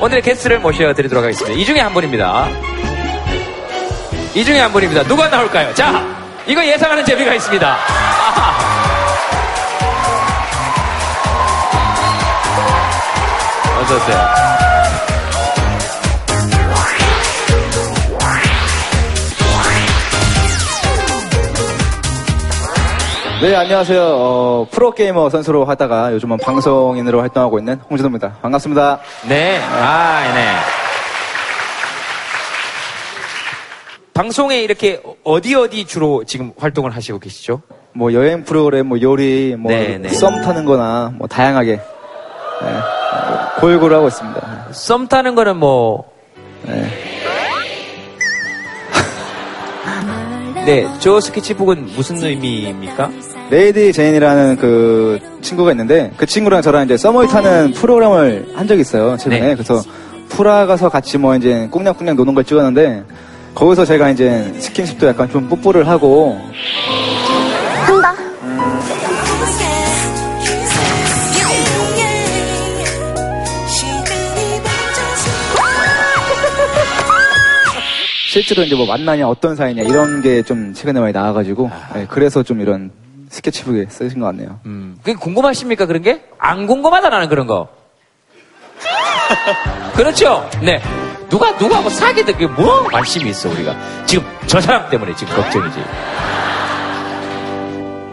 오늘의 게스트를 모셔드리도록 하겠습니다. 이 중에 한 분입니다. 이 중에 한 분입니다. 누가 나올까요? 자, 이거 예상하는 재미가 있습니다. 아하. 들었어요. 네, 안녕하세요. 어, 프로게이머 선수로 하다가 요즘은 방송인으로 활동하고 있는 홍진호입니다. 반갑습니다. 네, 아, 네. 방송에 이렇게 어디 어디 주로 지금 활동을 하시고 계시죠? 뭐 여행 프로그램, 뭐 요리, 뭐 네, 네. 썸 타는 거나 뭐 다양하게 네, 뭐 고루고루 하고 있습니다. 썸 타는 거는 뭐 네, 저 스케치북은 무슨 의미입니까? 레이디 제인이라는 그 친구가 있는데 그 친구랑 저랑 이제 썸을 타는 프로그램을 한 적이 있어요 최근에 네. 그래서 풀아 가서 같이 뭐 이제 꽁냥꽁냥 노는 걸 찍었는데 거기서 제가 이제 스킨십도 약간 좀 뽀뽀를 하고 한다. 실제로 이제 뭐 만나냐 어떤 사이냐 이런 게 좀 최근에 많이 나와가지고 네, 그래서 좀 이런 스케치북에 쓰신 것 같네요. 그게 궁금하십니까 그런 게? 안 궁금하다 나는 그런 거. 그렇죠? 네. 누가 누가 뭐 사귀든 그게 뭐 관심이 있어 우리가. 지금 저 사람 때문에 지금 걱정이지.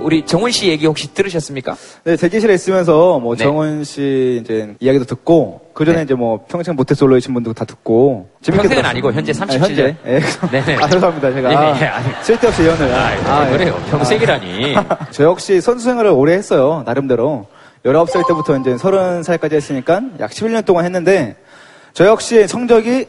우리 정훈 씨 얘기 혹시 들으셨습니까? 네, 대기실에 있으면서 뭐 네. 정원 씨 이제 이야기도 듣고 그 전에 이제 뭐 평생 모태솔로이신 분도 다 듣고 재밌게 평생은. 아니고 현재 아니, 37년. 현재. 예. 네네. 아, 죄송합니다. 제가 네, 네. 쓸데없이 예언을. 아, 예. 그래요. 평생이라니. 저 역시 선수 생활을 오래 했어요. 나름대로. 19살 때부터 이제 30살까지 했으니까 약 11년 동안 했는데 저 역시 성적이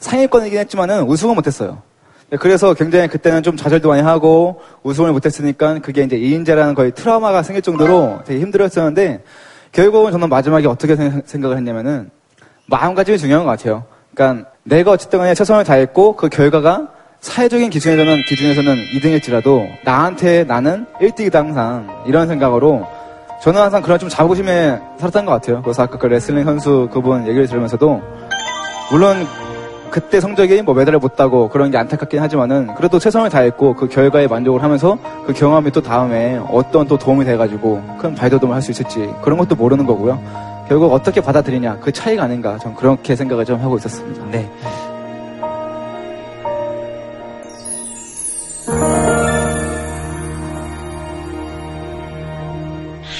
상위권이긴 했지만은 우승은 못했어요. 네, 그래서 굉장히 그때는 좀 좌절도 많이 하고 우승을 못했으니까 그게 이제 이인자라는 거의 트라우마가 생길 정도로 되게 힘들었었는데 결국은 저는 마지막에 어떻게 생- 생각을 했냐면은 마음가짐이 중요한 것 같아요. 그러니까 내가 어쨌든 간에 최선을 다했고 그 결과가 사회적인 기준에서는 기준에서는 2등일지라도 나한테 나는 1등이다 항상 이런 생각으로 저는 항상 그런 좀 자부심에 살았던 것 같아요. 그래서 아까 그 레슬링 선수 그분 얘기를 들으면서도 물론 그때 성적이 뭐 메달을 못 따고 그런 게 안타깝긴 하지만은 그래도 최선을 다했고 그 결과에 만족을 하면서 그 경험이 또 다음에 어떤 또 도움이 돼가지고 큰 발돋움을 할 수 있을지 그런 것도 모르는 거고요. 결국 어떻게 받아들이냐 그 차이가 아닌가 전 그렇게 생각을 좀 하고 있었습니다. 네.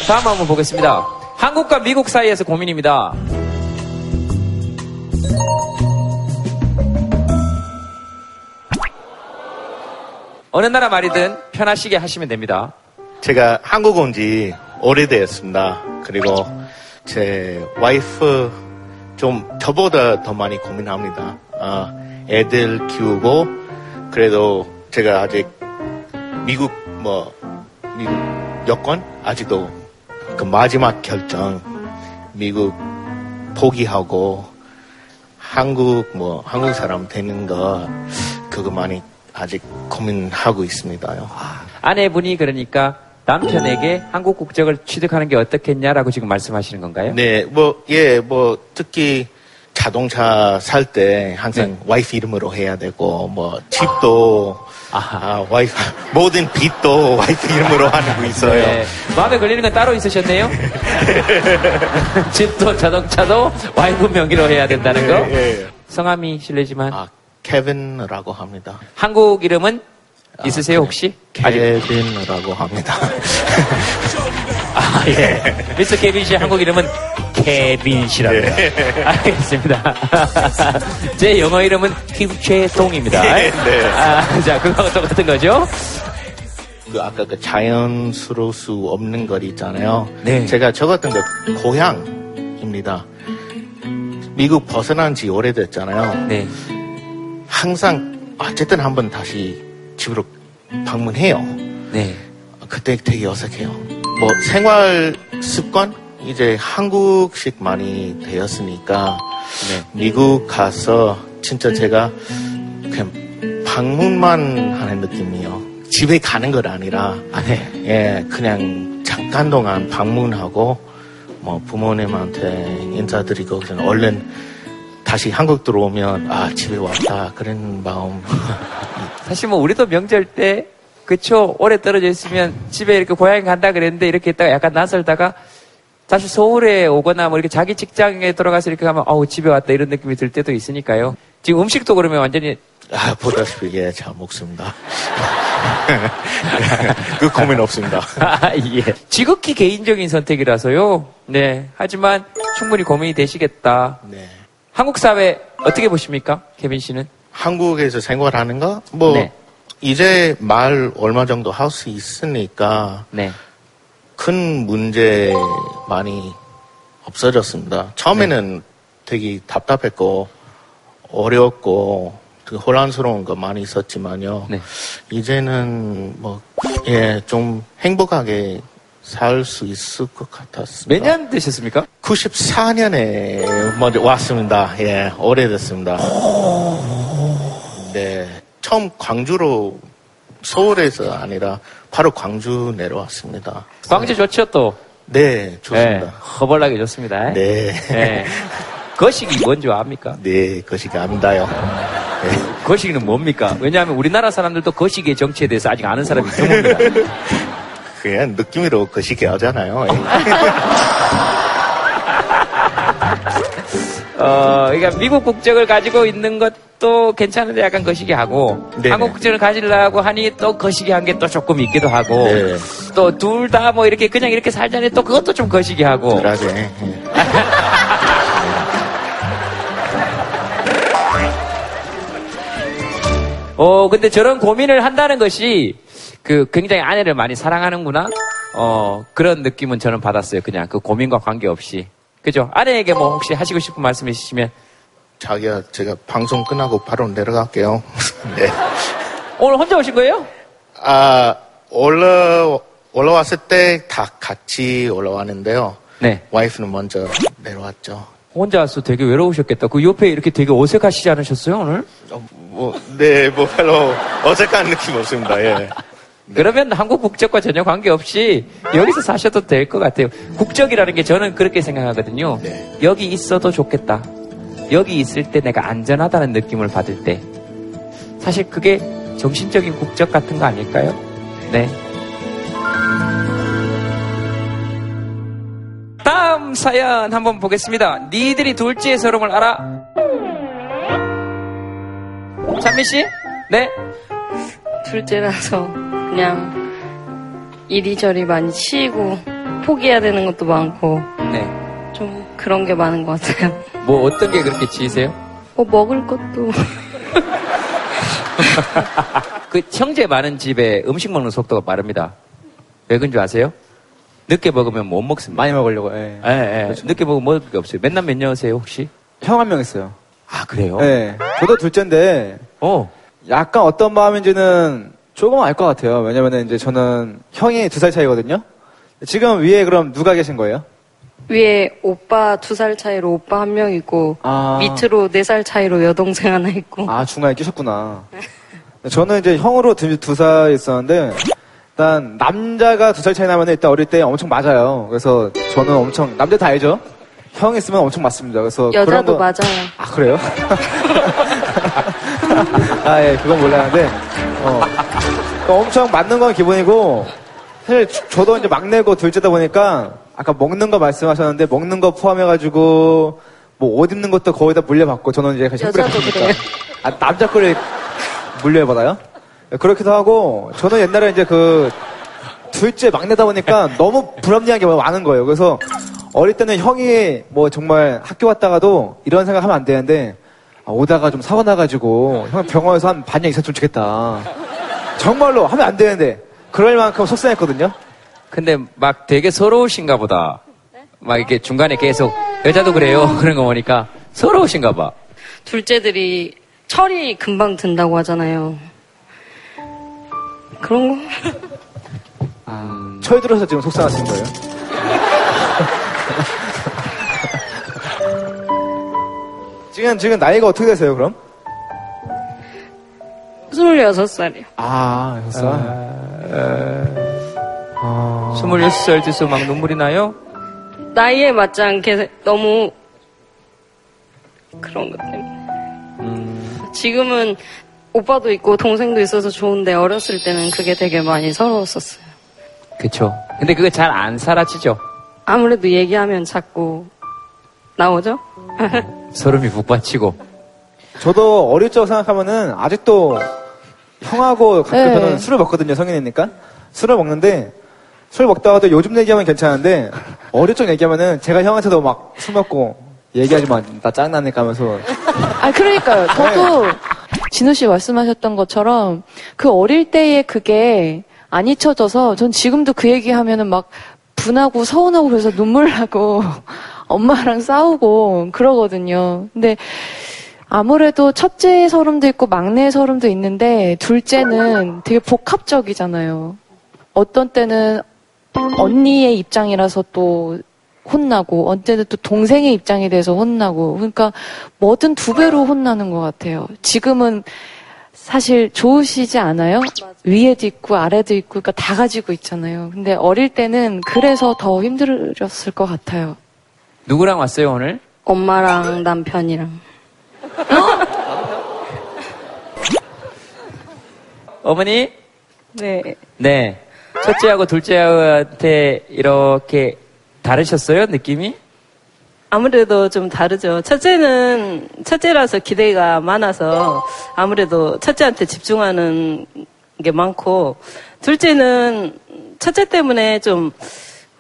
다음 한번 보겠습니다. 한국과 미국 사이에서 고민입니다. 어느 나라 말이든 편하시게 하시면 됩니다. 제가 한국 온 지 오래되었습니다. 그리고 제 와이프 좀 저보다 더 많이 고민합니다. 아, 애들 키우고 그래도 제가 아직 미국 뭐 미국 여권 아직도 그 마지막 결정 미국 포기하고 한국 뭐 한국 사람 되는 거 그거 많이 아직 고민하고 있습니다요. 아내분이 그러니까 남편에게 한국 국적을 취득하는 게 어떻겠냐라고 지금 말씀하시는 건가요? 네, 뭐, 예, 뭐, 특히 자동차 살 때 항상 와이프 이름으로 해야 되고, 뭐, 집도, 아, 와이프, 모든 빚도 와이프 이름으로 하는 거 있어요. 네. 마음에 걸리는 건 따로 있으셨네요? 집도 자동차도 와이프 명의로 해야 된다는 거? 예, 예. 성함이 실례지만. 케빈이라고 합니다. 한국 이름은 있으세요, 혹시? 아직. 케빈이라고 합니다. 아, 예. 미스터 케빈 씨 한국 이름은 케빈 씨랍니다. 알겠습니다. 제 영어 이름은 김최동입니다. 네, 네. 아, 자, 그거하고 똑같은 거죠? 그 아까 그 자연스러울 수 없는 것 있잖아요. 네. 제가 적었던 거 고향입니다. 미국 벗어난 지 오래됐잖아요. 네. 항상 어쨌든 한번 다시 집으로 방문해요. 네. 그때 되게 어색해요. 뭐 생활 습관 이제 한국식 많이 되었으니까 미국 가서 진짜 제가 그냥 방문만 하는 느낌이에요. 집에 가는 건 아니라 예 그냥 잠깐 동안 방문하고 뭐 부모님한테 인사드리고 그냥 얼른 다시 한국 들어오면 아 집에 왔다 그런 마음. 사실 뭐 우리도 명절 때 그쵸? 오래 떨어져 있으면 집에 이렇게 고향에 간다 그랬는데 이렇게 있다가 약간 낯설다가 사실 서울에 오거나 뭐 이렇게 자기 직장에 들어가서 이렇게 가면 어우 집에 왔다 이런 느낌이 들 때도 있으니까요. 지금 음식도 그러면 완전히 아, 보다시피, 예, 잘 먹습니다. 그 고민 없습니다. 아, 예. 지극히 개인적인 선택이라서요. 네. 하지만 충분히 고민이 되시겠다. 네. 한국 사회 어떻게 보십니까? 케빈 씨는? 한국에서 생활하는 거? 뭐, 네. 이제 말 얼마 정도 할 수 있으니까, 네. 큰 문제 많이 없어졌습니다. 처음에는 되게 답답했고, 어려웠고, 되게 혼란스러운 거 많이 있었지만요. 네. 이제는 뭐, 예, 좀 행복하게 살 수 있을 것 같았습니다. 몇 년 되셨습니까? 94년에 먼저 왔습니다. 예, 오래됐습니다. 네, 처음 광주로 서울에서 아니라 바로 광주 내려왔습니다. 광주 좋죠 또? 네, 좋습니다. 네, 허벌나게 좋습니다. 네. 네. 거식이 뭔지 압니까? 네, 거식이 압니다요. 거식은 뭡니까? 왜냐하면 우리나라 사람들도 거식의 정치에 대해서 아직 아는 사람이 드뭅니다. 그냥 느낌으로 거식이 하잖아요. 어, 그러니까 미국 국적을 가지고 있는 것도 괜찮은데 약간 거시기 하고 네네. 한국 국적을 가지려고 하니 또 거시기 한 게 또 조금 있기도 하고 네. 또둘 다 뭐 이렇게 그냥 이렇게 살자니 또 그것도 좀 거시기 하고 그러게. 어, 근데 저런 고민을 한다는 것이 그 굉장히 아내를 많이 사랑하는구나. 어, 그런 느낌은 저는 받았어요. 그냥 그 고민과 관계없이. 그죠? 아내에게 뭐 혹시 하시고 싶은 말씀 있으시면 자기야, 제가 방송 끝나고 바로 내려갈게요. 네. 오늘 혼자 오신 거예요? 아, 올라, 올라왔을 때 다 같이 올라왔는데요. 네. 와이프는 먼저 내려왔죠. 혼자 와서 되게 외로우셨겠다. 그 옆에 이렇게 되게 어색하시지 않으셨어요, 오늘? 뭐, 네, 뭐 별로 어색한 느낌 없습니다. 예. 그러면 한국 국적과 전혀 관계없이 여기서 사셔도 될 것 같아요. 국적이라는 게 저는 그렇게 생각하거든요. 여기 있어도 좋겠다. 여기 있을 때 내가 안전하다는 느낌을 받을 때. 사실 그게 정신적인 국적 같은 거 아닐까요? 네. 다음 사연 한번 보겠습니다. 니들이 둘째의 서름을 알아? 찬미 씨? 네? 둘째라서 그냥 이리저리 많이 치이고 포기해야 되는 것도 많고 네. 좀 그런 게 많은 것 같아요. 뭐 어떤 게 그렇게 지으세요? 뭐 먹을 것도 그 형제 많은 집에 음식 먹는 속도가 빠릅니다. 왜 그런 줄 아세요? 늦게 먹으면 못 먹습니다. 많이 먹으려고. 예. 예, 예. 늦게 먹으면 먹을 게 없어요. 맨날 몇 년세요 혹시? 형 한 명 있어요. 아 그래요? 네. 저도 둘째인데 어. 약간 어떤 마음인지는 조금 알 것 같아요. 왜냐면은 이제 저는 형이 두 살 차이거든요. 지금 위에 그럼 누가 계신 거예요? 위에 오빠 두 살 차이로 오빠 한 명 있고 아. 밑으로 네 살 차이로 여동생 하나 있고 아 중간에 끼셨구나. 저는 이제 형으로 두 살 있었는데 일단 남자가 두 살 차이 나면 일단 어릴 때 엄청 맞아요. 그래서 저는 엄청 남자 다 알죠? 형 있으면 엄청 맞습니다. 그래서 여자도 거- 맞아요. 아 그래요? 아 예, 그건 몰랐는데 어, 엄청 맞는 건 기본이고 사실 저- 저도 이제 막내고 둘째다 보니까 아까 먹는 거 말씀하셨는데 먹는 거 포함해가지고 뭐 옷 입는 것도 거의 다 물려받고 저는 이제 여자도 했으니까. 그래요. 아 남자 거를 물려받아요? 그렇기도 하고 저는 옛날에 이제 그 둘째 막내다 보니까 너무 불합리한 게 많은 거예요. 그래서 어릴 때는 형이 뭐 정말 학교 갔다가도 이런 생각 하면 안 되는데 아, 오다가 좀 사고 나가지고 형 병원에서 한 반년 있었으면 좋겠다. 정말로 하면 안 되는데 그럴 만큼 속상했거든요. 근데 막 되게 서러우신가 보다. 막 이렇게 중간에 계속 여자도 그래요. 그런 거 보니까 서러우신가 봐. 둘째들이 철이 금방 든다고 하잖아요. 그런 거철 들어서 지금 속상하신 거예요? 지금 지금 나이가 어떻게 되세요 그럼? 26살이요. 아, 여섯 살. 아... 26살 돼서 막 눈물이 나요? 나이에 맞지 않게 너무 그런 것 때문에. 지금은 오빠도 있고 동생도 있어서 좋은데 어렸을 때는 그게 되게 많이 서러웠었어요. 그쵸. 근데 그거 잘안 사라지죠. 아무래도 얘기하면 자꾸 나오죠? 소름이 북받치고. 저도 어릴 적 생각하면은 아직도 형하고 가끔 네. 저는 술을 먹거든요, 성인이니까. 술을 먹는데 술 먹다가도 요즘 얘기하면 괜찮은데 어릴 적 얘기하면은 제가 형한테도 막 술 먹고 얘기하지 마, 나 짱나니까 하면서 아, 그러니까요. 저도 진우 씨 말씀하셨던 것처럼 그 어릴 때의 그게 안 잊혀져서 전 지금도 그 얘기 하면은 막 분하고 서운하고 그래서 눈물 나고 엄마랑 싸우고 그러거든요. 근데 아무래도 첫째 서름도 있고 막내 서름도 있는데 둘째는 되게 복합적이잖아요. 어떤 때는 언니의 입장이라서 또 혼나고 언제는 또 동생의 입장이 돼서 혼나고 그러니까 뭐든 두 배로 혼나는 것 같아요. 지금은 사실 좋으시지 않아요? 위에도 있고 아래도 있고 그러니까 다 가지고 있잖아요. 근데 어릴 때는 그래서 더 힘들었을 것 같아요. 누구랑 왔어요, 오늘? 엄마랑 남편이랑. 어머니? 네. 네. 첫째하고 둘째한테 이렇게 다르셨어요, 느낌이? 아무래도 좀 다르죠. 첫째는 첫째라서 기대가 많아서 아무래도 첫째한테 집중하는 게 많고 둘째는 첫째 때문에 좀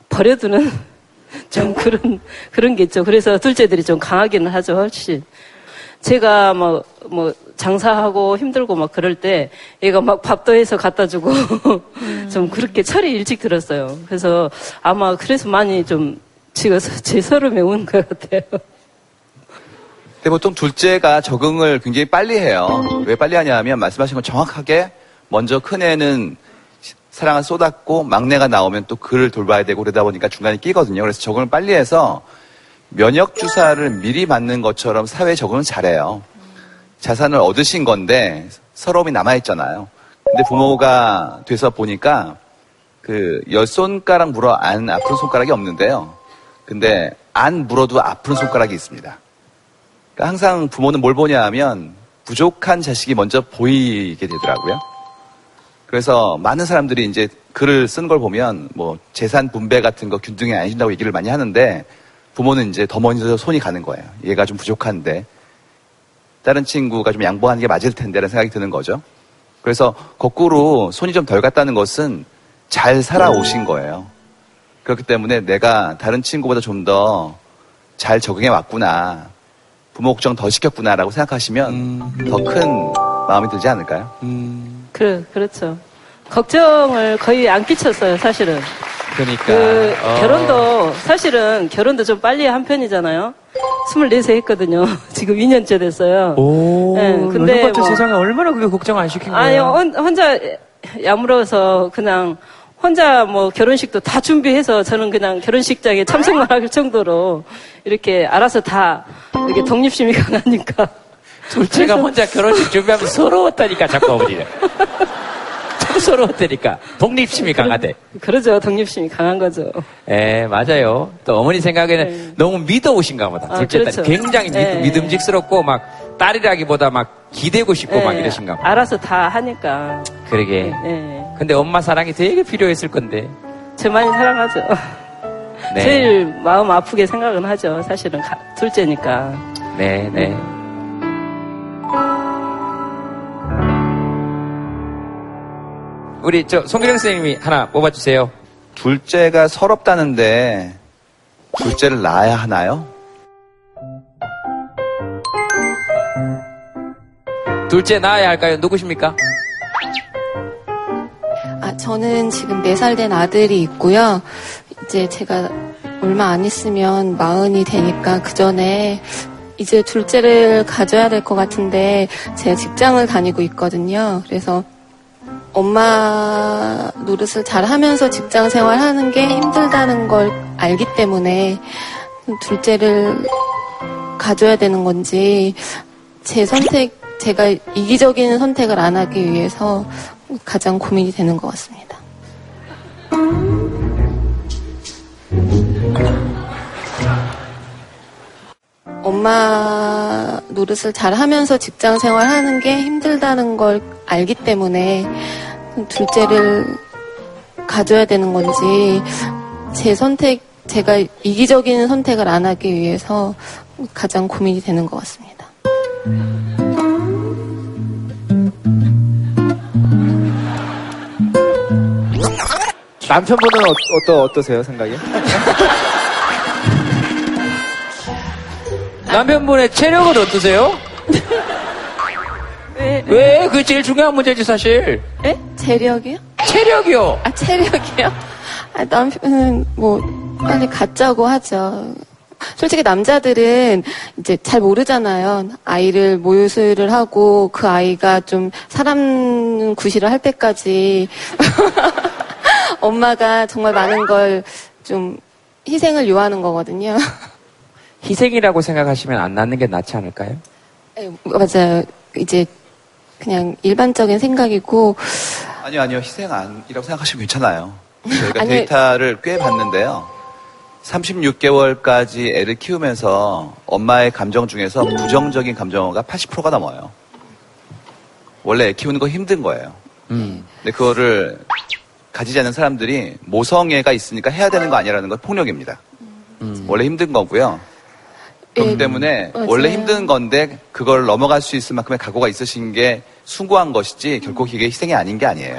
버려두는 좀 그런 그런 게 있죠. 그래서 둘째들이 좀 강하기는 하죠, 훨씬. 제가 뭐, 뭐, 장사하고 힘들고 막 그럴 때 얘가 막 밥도 해서 갖다 주고 좀 그렇게 철이 일찍 들었어요. 그래서 아마 그래서 많이 좀 지금 제 서름에 온 것 같아요. 근데 보통 둘째가 적응을 굉장히 빨리 해요. 왜 빨리 하냐 하면 말씀하신 건 정확하게 먼저 큰애는 사랑을 쏟았고 막내가 나오면 또 그를 돌봐야 되고 그러다 보니까 중간에 끼거든요. 그래서 적응을 빨리 해서 면역 주사를 미리 맞는 것처럼 사회에 적응을 잘해요. 자산을 얻으신 건데 서러움이 남아 있잖아요. 근데 부모가 돼서 보니까 그 열 손가락 물어 안 아픈 손가락이 없는데요. 근데 안 물어도 아픈 손가락이 있습니다. 그러니까 항상 부모는 뭘 보냐 하면 부족한 자식이 먼저 보이게 되더라고요. 그래서 많은 사람들이 이제 글을 쓴 걸 보면 뭐 재산 분배 같은 거 균등히 안 해준다고 얘기를 많이 하는데 부모는 이제 더 먼저 손이 가는 거예요. 얘가 좀 부족한데 다른 친구가 좀 양보하는 게 맞을 텐데라는 생각이 드는 거죠. 그래서 거꾸로 손이 좀 덜 갔다는 것은 잘 살아오신 거예요. 그렇기 때문에 내가 다른 친구보다 좀 더 잘 적응해 왔구나. 부모 걱정 더 시켰구나라고 생각하시면 더큰 마음이 들지 않을까요? 그, 그렇죠. 걱정을 거의 안 끼쳤어요, 사실은. 그러니까. 그, 어. 결혼도, 사실은 결혼도 좀 빨리 한 편이잖아요. 24세 했거든요. 지금 2년째 됐어요. 오, 네, 근데 요즘 같은 뭐- 세상에 얼마나 그게 걱정 안 시킨 거예요? 아니, 혼, 혼자 야물어서 그냥 혼자 뭐 결혼식도 다 준비해서 저는 그냥 결혼식장에 참석만 할 정도로 이렇게 알아서 다 이렇게 독립심이 강하니까. 둘째가 혼자 결혼식 준비하면 서러웠다니까, 자꾸 어머니는. 서러웠다니까. 독립심이 강하대. 그러죠. 독립심이 강한 거죠. 예, 맞아요. 또 어머니 생각에는 너무 믿어오신가 보다. 네. 아, 둘째 딸 그렇죠. 굉장히 네. 믿, 믿음직스럽고 막 딸이라기보다 막 기대고 싶고 막 예, 이러신가 봐. 알아서 다 하니까. 그러게. 예. 근데 엄마 사랑이 되게 필요했을 건데. 제 많이 사랑하죠. 네. 제일 마음 아프게 생각은 하죠. 사실은 가- 둘째니까. 네, 네. 우리 저 송기령 선생님이 하나 뽑아주세요. 둘째가 서럽다는데 둘째를 낳아야 하나요? 둘째 낳아야 할까요? 누구십니까? 아, 저는 지금 4살 된 아들이 있고요. 이제 제가 얼마 안 있으면 마흔이 되니까 그 전에 이제 둘째를 가져야 될 것 같은데 제가 직장을 다니고 있거든요. 그래서 엄마 노릇을 잘 하면서 직장 생활하는 게 힘들다는 걸 알기 때문에 둘째를 가져야 되는 건지 제 선택, 제가 이기적인 선택을 안 하기 위해서 가장 고민이 되는 것 같습니다. 엄마 노릇을 잘 하면서 직장 생활하는 게 힘들다는 걸 알기 때문에 둘째를 가져야 되는 건지 제 선택, 제가 이기적인 선택을 안 하기 위해서 가장 고민이 되는 것 같습니다. 남편분은 어, 어떠, 어떠세요, 생각이? 남편분의 체력은 어떠세요? 왜? 왜? 그게 제일 중요한 문제지, 사실. 에? 재력이요? 체력이요? 아, 체력이요? 아, 남편은 뭐, 빨리 갖자고 하죠. 솔직히 남자들은 이제 잘 모르잖아요. 아이를 모유수유를 하고 그 아이가 좀 사람 구실을 할 때까지 엄마가 정말 많은 걸 좀 희생을 요하는 거거든요. 희생이라고 생각하시면 안 낳는 게 낫지 않을까요? 네, 맞아요. 이제 그냥 일반적인 생각이고 아니요, 아니요. 희생 아니라고 생각하시면 괜찮아요. 저희가 아니, 데이터를 꽤 봤는데요. 36개월까지 애를 키우면서 엄마의 감정 중에서 부정적인 감정어가 80%가 넘어요. 원래 애 키우는 거 힘든 거예요. 음. 근데 그거를 가지지 않는 사람들이 모성애가 있으니까 해야 되는 거 아니라는 건 폭력입니다. 원래 힘든 거고요. 그렇기 예, 때문에 맞아요. 원래 힘든 건데 그걸 넘어갈 수 있을 만큼의 각오가 있으신 게 숭고한 것이지 결코 이게 희생이 아닌 게 아니에요.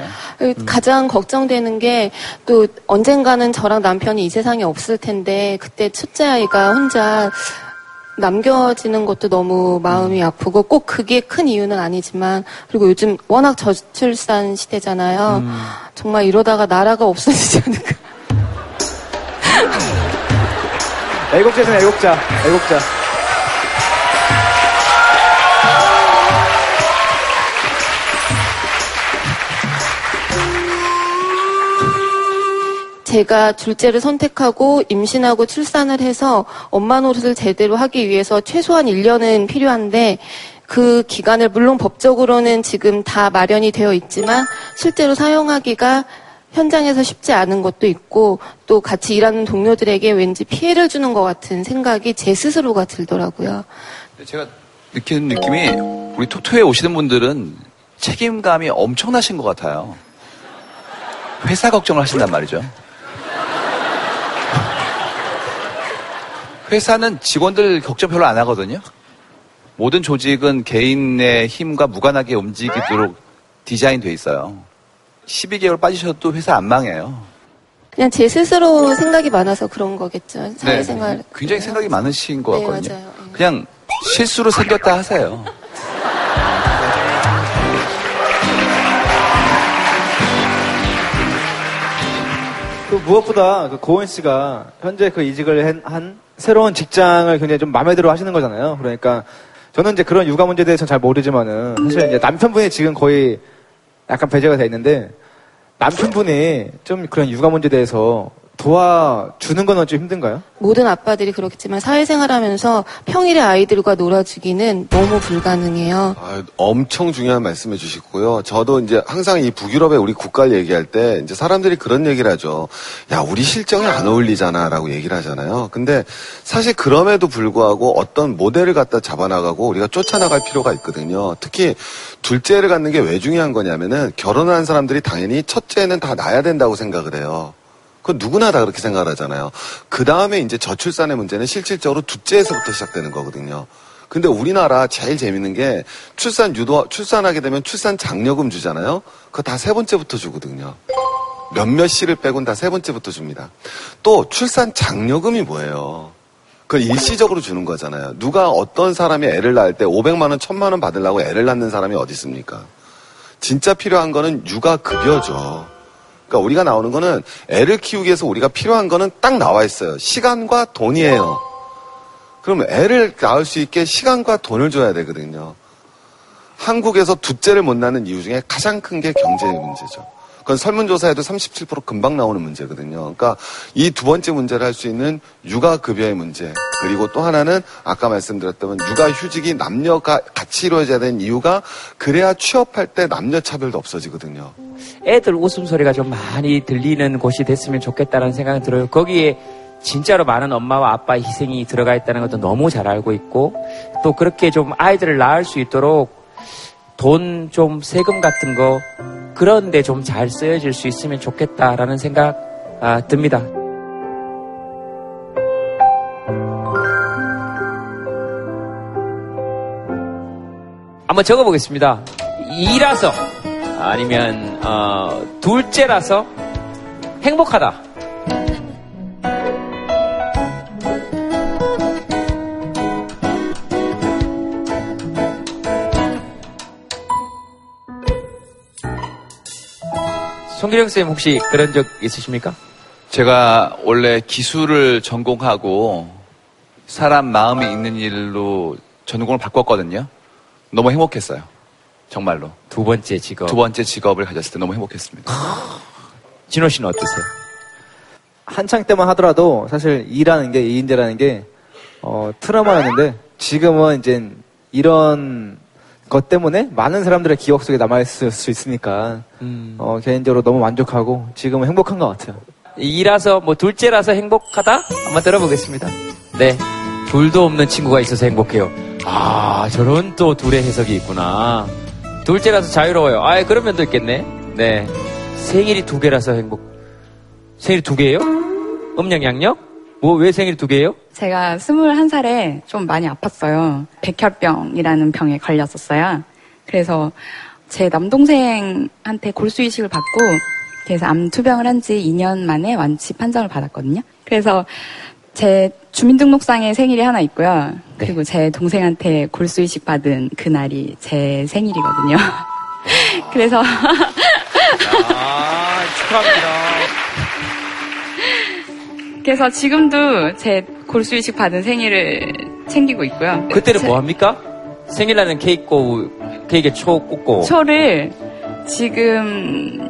가장 걱정되는 게 또 언젠가는 저랑 남편이 이 세상에 없을 텐데 그때 첫째 아이가 혼자 남겨지는 것도 너무 마음이 아프고 꼭 그게 큰 이유는 아니지만 그리고 요즘 워낙 저출산 시대잖아요. 정말 이러다가 나라가 없어지지 않을까. 애국자잖아, 애국자. 애국자. 제가 둘째를 선택하고 임신하고 출산을 해서 엄마 노릇을 제대로 하기 위해서 최소한 1년은 필요한데 그 기간을 물론 법적으로는 지금 다 마련이 되어 있지만 실제로 사용하기가 현장에서 쉽지 않은 것도 있고 또 같이 일하는 동료들에게 왠지 피해를 주는 것 같은 생각이 제 스스로가 들더라고요. 제가 느끼는 느낌이 우리 토토에 오시는 분들은 책임감이 엄청나신 것 같아요. 회사 걱정을 하신단 말이죠. 회사는 직원들 걱정 별로 안 하거든요. 모든 조직은 개인의 힘과 무관하게 움직이도록 디자인돼 있어요. 12개월 빠지셔도 회사 안 망해요. 그냥 제 스스로 생각이 많아서 그런 거겠죠. 사회생활. 네. 굉장히 생각이 많으신 것 네, 같거든요. 맞아요. 그냥 실수로 생겼다 하세요. 그 무엇보다 그 고은 씨가 현재 그 이직을 한, 한 새로운 직장을 굉장히 좀 마음에 들어 하시는 거잖아요. 그러니까 저는 이제 그런 육아 문제에 대해서는 잘 모르지만은 사실 이제 남편분이 지금 거의 약간 배제가 돼 있는데 남편분이 좀 그런 육아 문제에 대해서 도와주는 건 좀 힘든가요? 모든 아빠들이 그렇겠지만 사회생활하면서 평일에 아이들과 놀아주기는 너무 불가능해요. 아, 엄청 중요한 말씀해 주시고요. 저도 이제 항상 이 북유럽의 우리 국가를 얘기할 때 이제 사람들이 그런 얘기를 하죠. 야, 우리 실정에 안 어울리잖아 라고 얘기를 하잖아요. 근데 사실 그럼에도 불구하고 어떤 모델을 갖다 잡아나가고 우리가 쫓아나갈 필요가 있거든요. 특히 둘째를 갖는 게 왜 중요한 거냐면은 결혼한 사람들이 당연히 첫째는 다 낳아야 된다고 생각을 해요. 그건 누구나 다 그렇게 생각을 하잖아요. 그 다음에 이제 저출산의 문제는 실질적으로 둘째에서부터 시작되는 거거든요. 근데 우리나라 제일 재밌는 게 출산 유도, 출산하게 되면 출산 장려금 주잖아요. 그거 다 세 번째부터 주거든요. 몇몇 시를 빼곤 다 세 번째부터 줍니다. 또 출산 장려금이 뭐예요? 그걸 일시적으로 주는 거잖아요. 누가 어떤 사람이 애를 낳을 때 500만 원, 1000만 원 받으려고 애를 낳는 사람이 어디 있습니까? 진짜 필요한 거는 육아 급여죠. 그러니까 우리가 나오는 거는 애를 키우기 위해서 우리가 필요한 거는 딱 나와 있어요. 시간과 돈이에요. 그럼 애를 낳을 수 있게 시간과 돈을 줘야 되거든요. 한국에서 둘째를 못 낳는 이유 중에 가장 큰 게 경제의 문제죠. 그건 설문조사에도 37% 금방 나오는 문제거든요. 그러니까 이 두 번째 문제를 할 수 있는 육아급여의 문제. 그리고 또 하나는 아까 말씀드렸던 육아휴직이 남녀가 같이 이루어져야 되는 이유가 그래야 취업할 때 남녀 차별도 없어지거든요. 애들 웃음소리가 좀 많이 들리는 곳이 됐으면 좋겠다는 생각이 들어요. 거기에 진짜로 많은 엄마와 아빠의 희생이 들어가 있다는 것도 너무 잘 알고 있고 또 그렇게 좀 아이들을 낳을 수 있도록 돈 좀 세금 같은 거 그런데 좀 잘 쓰여질 수 있으면 좋겠다라는 생각 아, 듭니다. 한번 적어보겠습니다. 2라서 아니면 어, 둘째라서 행복하다. 송기령 쌤 혹시 그런 적 있으십니까? 제가 원래 기술을 전공하고 사람 마음이 있는 일로 전공을 바꿨거든요. 너무 행복했어요. 정말로. 두 번째 직업. 두 번째 직업을 가졌을 때 너무 행복했습니다. 진호 씨는 어떠세요? 한창 때만 하더라도 사실 일하는 게 이인제라는 게 어, 트라우마였는데 지금은 이제 이런 것 때문에 많은 사람들의 기억 속에 남아있을 수 있으니까 어, 개인적으로 너무 만족하고 지금은 행복한 것 같아요. 이라서 뭐 둘째라서 행복하다? 한번 들어보겠습니다. 네. 둘도 없는 친구가 있어서 행복해요. 아, 저런 또 둘의 해석이 있구나. 둘째라서 자유로워요. 아, 그런 면도 있겠네. 네. 생일이 두 개라서 행복. 생일이 두 개예요? 음력 양력? 뭐 왜 생일이 두 개예요? 제가 21살에 좀 많이 아팠어요. 백혈병이라는 병에 걸렸었어요. 그래서 제 남동생한테 골수 이식을 받고 그래서 암 투병을 한 지 2년 만에 완치 판정을 받았거든요. 그래서 제 주민등록상에 생일이 하나 있고요. 그리고 제 동생한테 골수 이식 받은 그 날이 제 생일이거든요. 그래서 아, 축하합니다. 그래서 지금도 제 골수 이식 받은 생일을 챙기고 있고요. 그때는 뭐 합니까? 생일날은 케이크 꽂고, 케이크에 초 꽂고. 초를 지금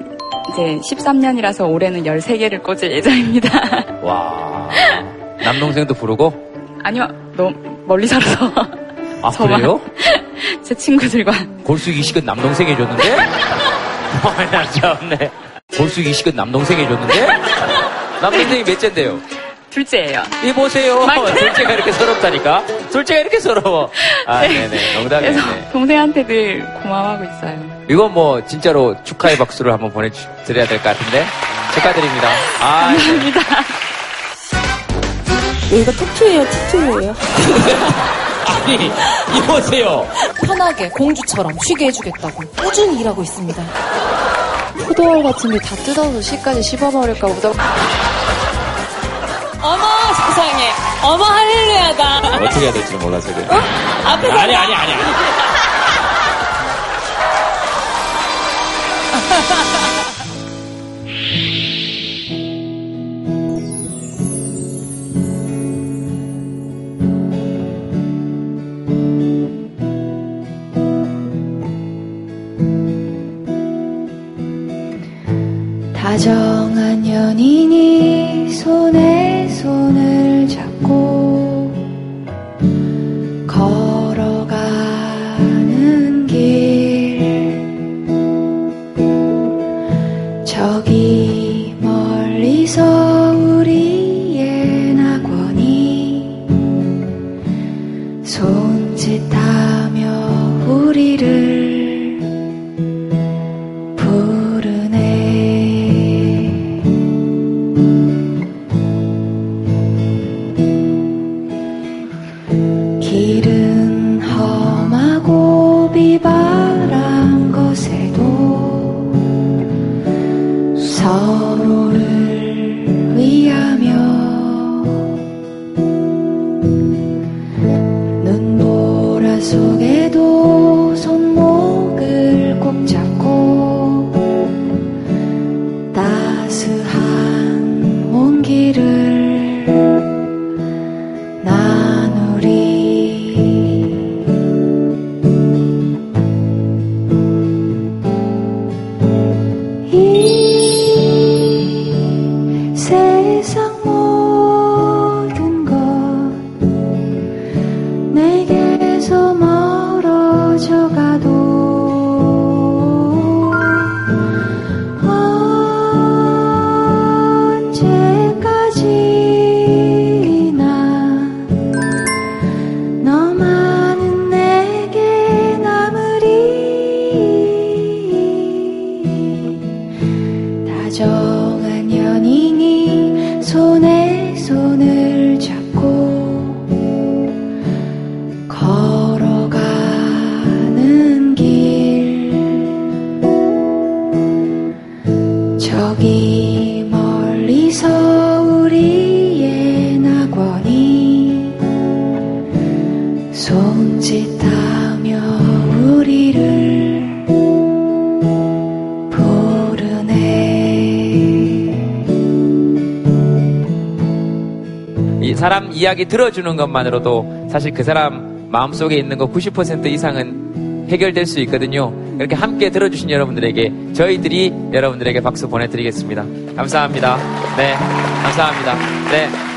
이제 13년이라서 올해는 13개를 꽂을 예정입니다. 와. 남동생도 부르고? 아니요, 너무 멀리 살아서. 아, 저만. 그래요? 제 친구들과. 골수 이식은 남동생이 해줬는데? 아, 나 참네. 골수 이식은 남동생이 해줬는데? 남동생이 몇째인데요? 둘째예요. 이 보세요. 둘째가 이렇게 서럽다니까? 둘째가 이렇게 서러워. 아, 네. 네네. 농담이네. 그래서 동생한테 늘 고마워하고 있어요. 이건 뭐, 진짜로 축하의 박수를 한번 보내드려야 될 것 같은데? 축하드립니다. 아, 네. 감사합니다. 이거 투투예요, 투투예요. 아니, 이보세요. 편하게 공주처럼 쉬게 해주겠다고 꾸준히 일하고 있습니다. 포도알 같은 게 다 뜯어서 씨까지 씹어버릴까 보다. 어머 세상에, 어머 할렐루야다. 어떻게 해야 될지 몰라서 그래. 앞에서 아니, 아니, 아니, 아니. 다정한 연인이 손에 손을 잡고 이야기 들어주는 것만으로도 사실 그 사람 마음속에 있는 거 90% 이상은 해결될 수 있거든요. 이렇게 함께 들어주신 여러분들에게 저희들이 여러분들에게 박수 보내드리겠습니다. 감사합니다. 네, 감사합니다. 네.